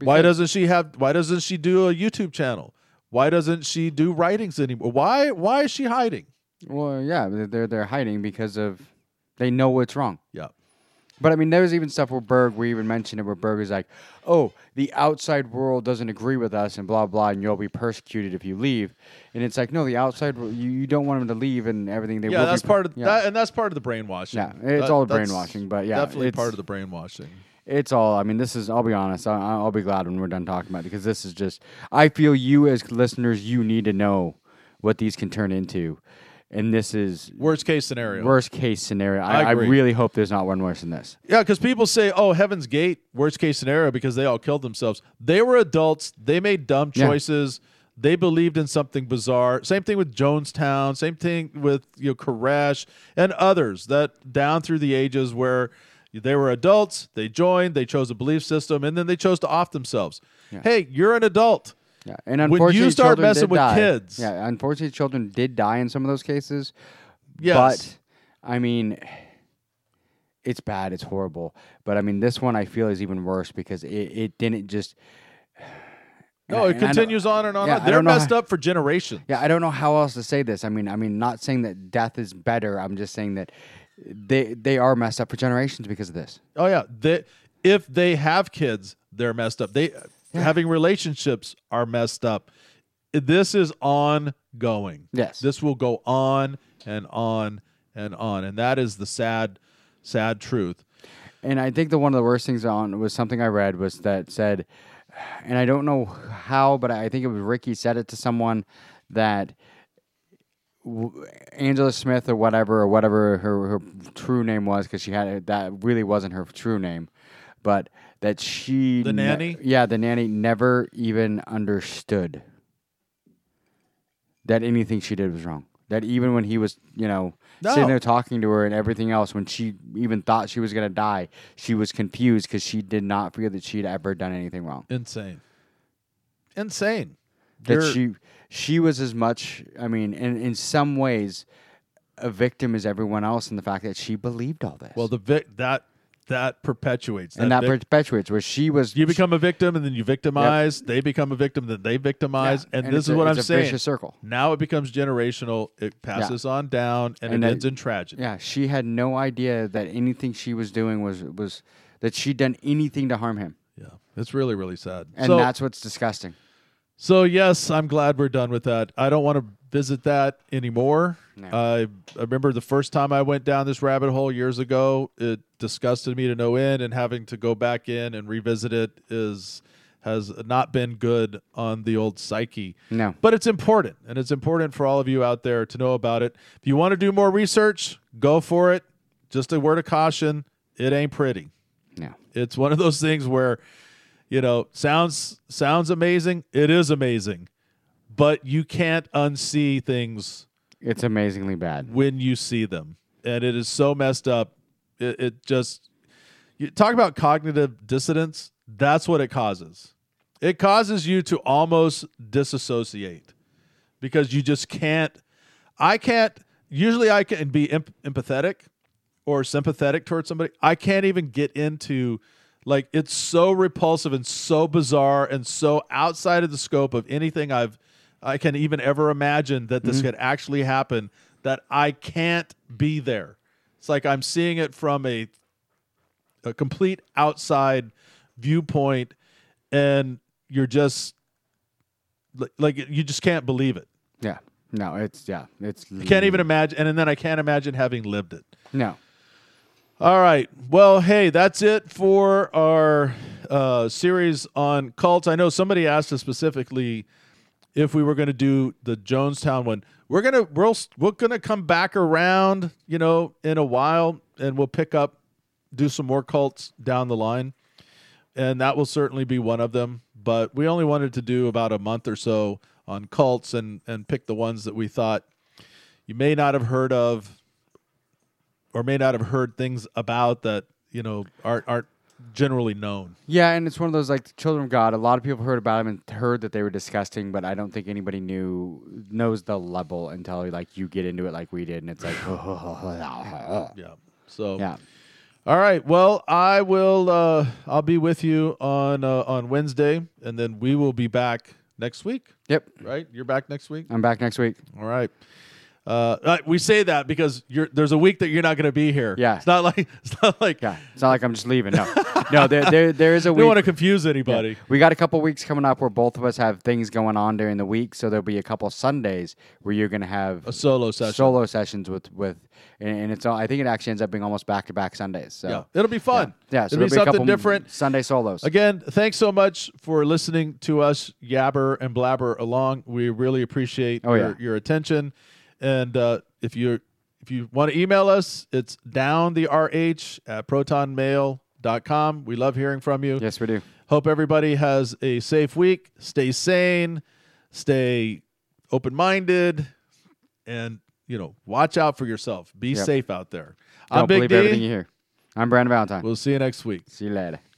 why doesn't she have why doesn't she do a YouTube channel? Why doesn't she do writings anymore? Why why is she hiding? well, yeah, they're- they're they're hiding because of they know what's wrong. Yeah. But I mean, there's even stuff where Berg, we even mentioned it, where Berg is like, "Oh, the outside world doesn't agree with us, and blah blah, and you'll be persecuted if you leave." And it's like, no, the outside, wo- you, you don't want them to leave, and everything. They yeah, will that's be, part of yeah. that, and that's part of the brainwashing. Yeah, it's That- all brainwashing, but yeah, definitely part of the brainwashing. It's all. I mean, this is. I'll be honest. I, I'll be glad when we're done talking about it because this is just. I feel you as listeners, you need to know what these can turn into, and this is Worst case scenario. worst case scenario. I I, I, really hope there's not one worse than this. Yeah, because people say, "Oh, Heaven's Gate, worst case scenario," because they all killed themselves. They were adults. They made dumb Yeah. choices. They believed in something bizarre. Same thing with Jonestown. Same thing with you know Koresh and others that down through the ages where they were adults. They joined. They chose a belief system, and then they chose to off themselves. Hey, you're an adult. Yeah, and When you unfortunately, start children messing did with die. kids- yeah, unfortunately, children did die in some of those cases. Yes. But I mean, it's bad. It's horrible. But I mean, this one I feel is even worse because it, it didn't just. No, it And I don't- continues on and on. Yeah, on. They're messed how- up for generations. Yeah, I don't know how else to say this. I mean, I mean, not saying that death is better. I'm just saying that they they are messed up for generations because of this. Oh yeah, they, if they have kids, they're messed up. They having relationships are messed up. This is ongoing. Yes. this will go on and on and on, and that is the sad, sad truth. And I think the one of the worst things on was something I read was that said, and I don't know how, but I think it was Ricky said it to someone that Angela Smith or whatever or whatever her, her true name was because she had that really wasn't her true name, but that she The ne- nanny? yeah, the nanny never even understood that anything she did was wrong. That even when he was, you know, No. sitting there talking to her and everything else, when she even thought she was going to die, she was confused because she did not feel that she'd ever done anything wrong. Insane, insane. That You're- she she was as much. I mean, in in some ways, a victim as everyone else in the fact that she believed all this. well, the vic that that perpetuates and that vic- perpetuates where she was. you become a victim, and then you victimize. They become a victim, then they victimize, Yeah, and, and this is a- what I'm saying. It's a saying. vicious circle. Now it becomes generational. It passes on down, and, And it that- ends in tragedy. Yeah, she had no idea that anything she was doing was was that she'd done anything to harm him, Yeah, it's really really sad. and so, that's what's disgusting. so yes, I'm glad we're done with that. I don't want to visit that anymore. No. I I remember the first time I went down this rabbit hole years ago. It disgusted me to no end, and having to go back in and revisit it is has not been good on the old psyche. No. But it's important, and it's important for all of you out there to know about it. If you want to do more research, go for it. Just a word of caution: it ain't pretty. No. It's one of those things where, you know, sounds sounds amazing. It is amazing, but you can't unsee things It's amazingly bad. when you see them, and it is so messed up. It, it just you talk about cognitive dissonance. That's what it causes. It causes you to almost disassociate because you just can't. I can't. Usually, I can be emp- empathetic or sympathetic towards somebody. I can't even get into like it's so repulsive and so bizarre and so outside of the scope of anything I've I can even ever imagine that this could actually happen that I can't be there. It's like I'm seeing it from a a complete outside viewpoint and you're just like you just can't believe it. Yeah. No, it's yeah, it's I can't even imagine and then I can't imagine having lived it. no. All right. Well, hey, that's it for our uh, series on cults. I know somebody asked us specifically if we were going to do the Jonestown one. We're gonna we're we're gonna come back around, you know, in a while, and we'll pick up, do some more cults down the line, and that will certainly be one of them. But we only wanted to do about a month or so on cults and and pick the ones that we thought you may not have heard of or may not have heard things about that you know aren't aren't generally known. Yeah, and it's one of those like the children of God. A lot of people heard about them and heard that they were disgusting, but I don't think anybody knew knows the level until like you get into it like we did, and it's like, Yeah. So yeah, all right. Well, I will. Uh, I'll be with you on uh, on Wednesday, and then we will be back next week. yep. Right? You're back next week. I'm back next week. All right. Uh, uh, we say that because you're there's a week that you're not going to be here. Yeah. It's not like it's not like Yeah, it's not like I'm just leaving. No, no, there, there, there is a we don't want to confuse Yeah. anybody. We got a couple weeks coming up where both of us have things going on during the week, so there'll be a couple Sundays where you're gonna have A solo session. solo sessions with with, and, and it's all. I think it actually ends up being almost back to back Sundays. So Yeah. It'll be fun. yeah, so It'll there'll be be something different. Sunday solos. Again, thanks so much for listening to us yabber and blabber along. We really appreciate Oh, your, yeah. your attention. And uh, if you if you want to email us, it's down the rh at protonmail.com. We love hearing from you. Yes, we do. Hope everybody has a safe week. Stay sane, stay open minded, and you know, watch out for yourself. Be Yep. safe out there. Don't I'm Big believe D. everything you hear. I'm Brandon Valentine. We'll see you next week. See you later.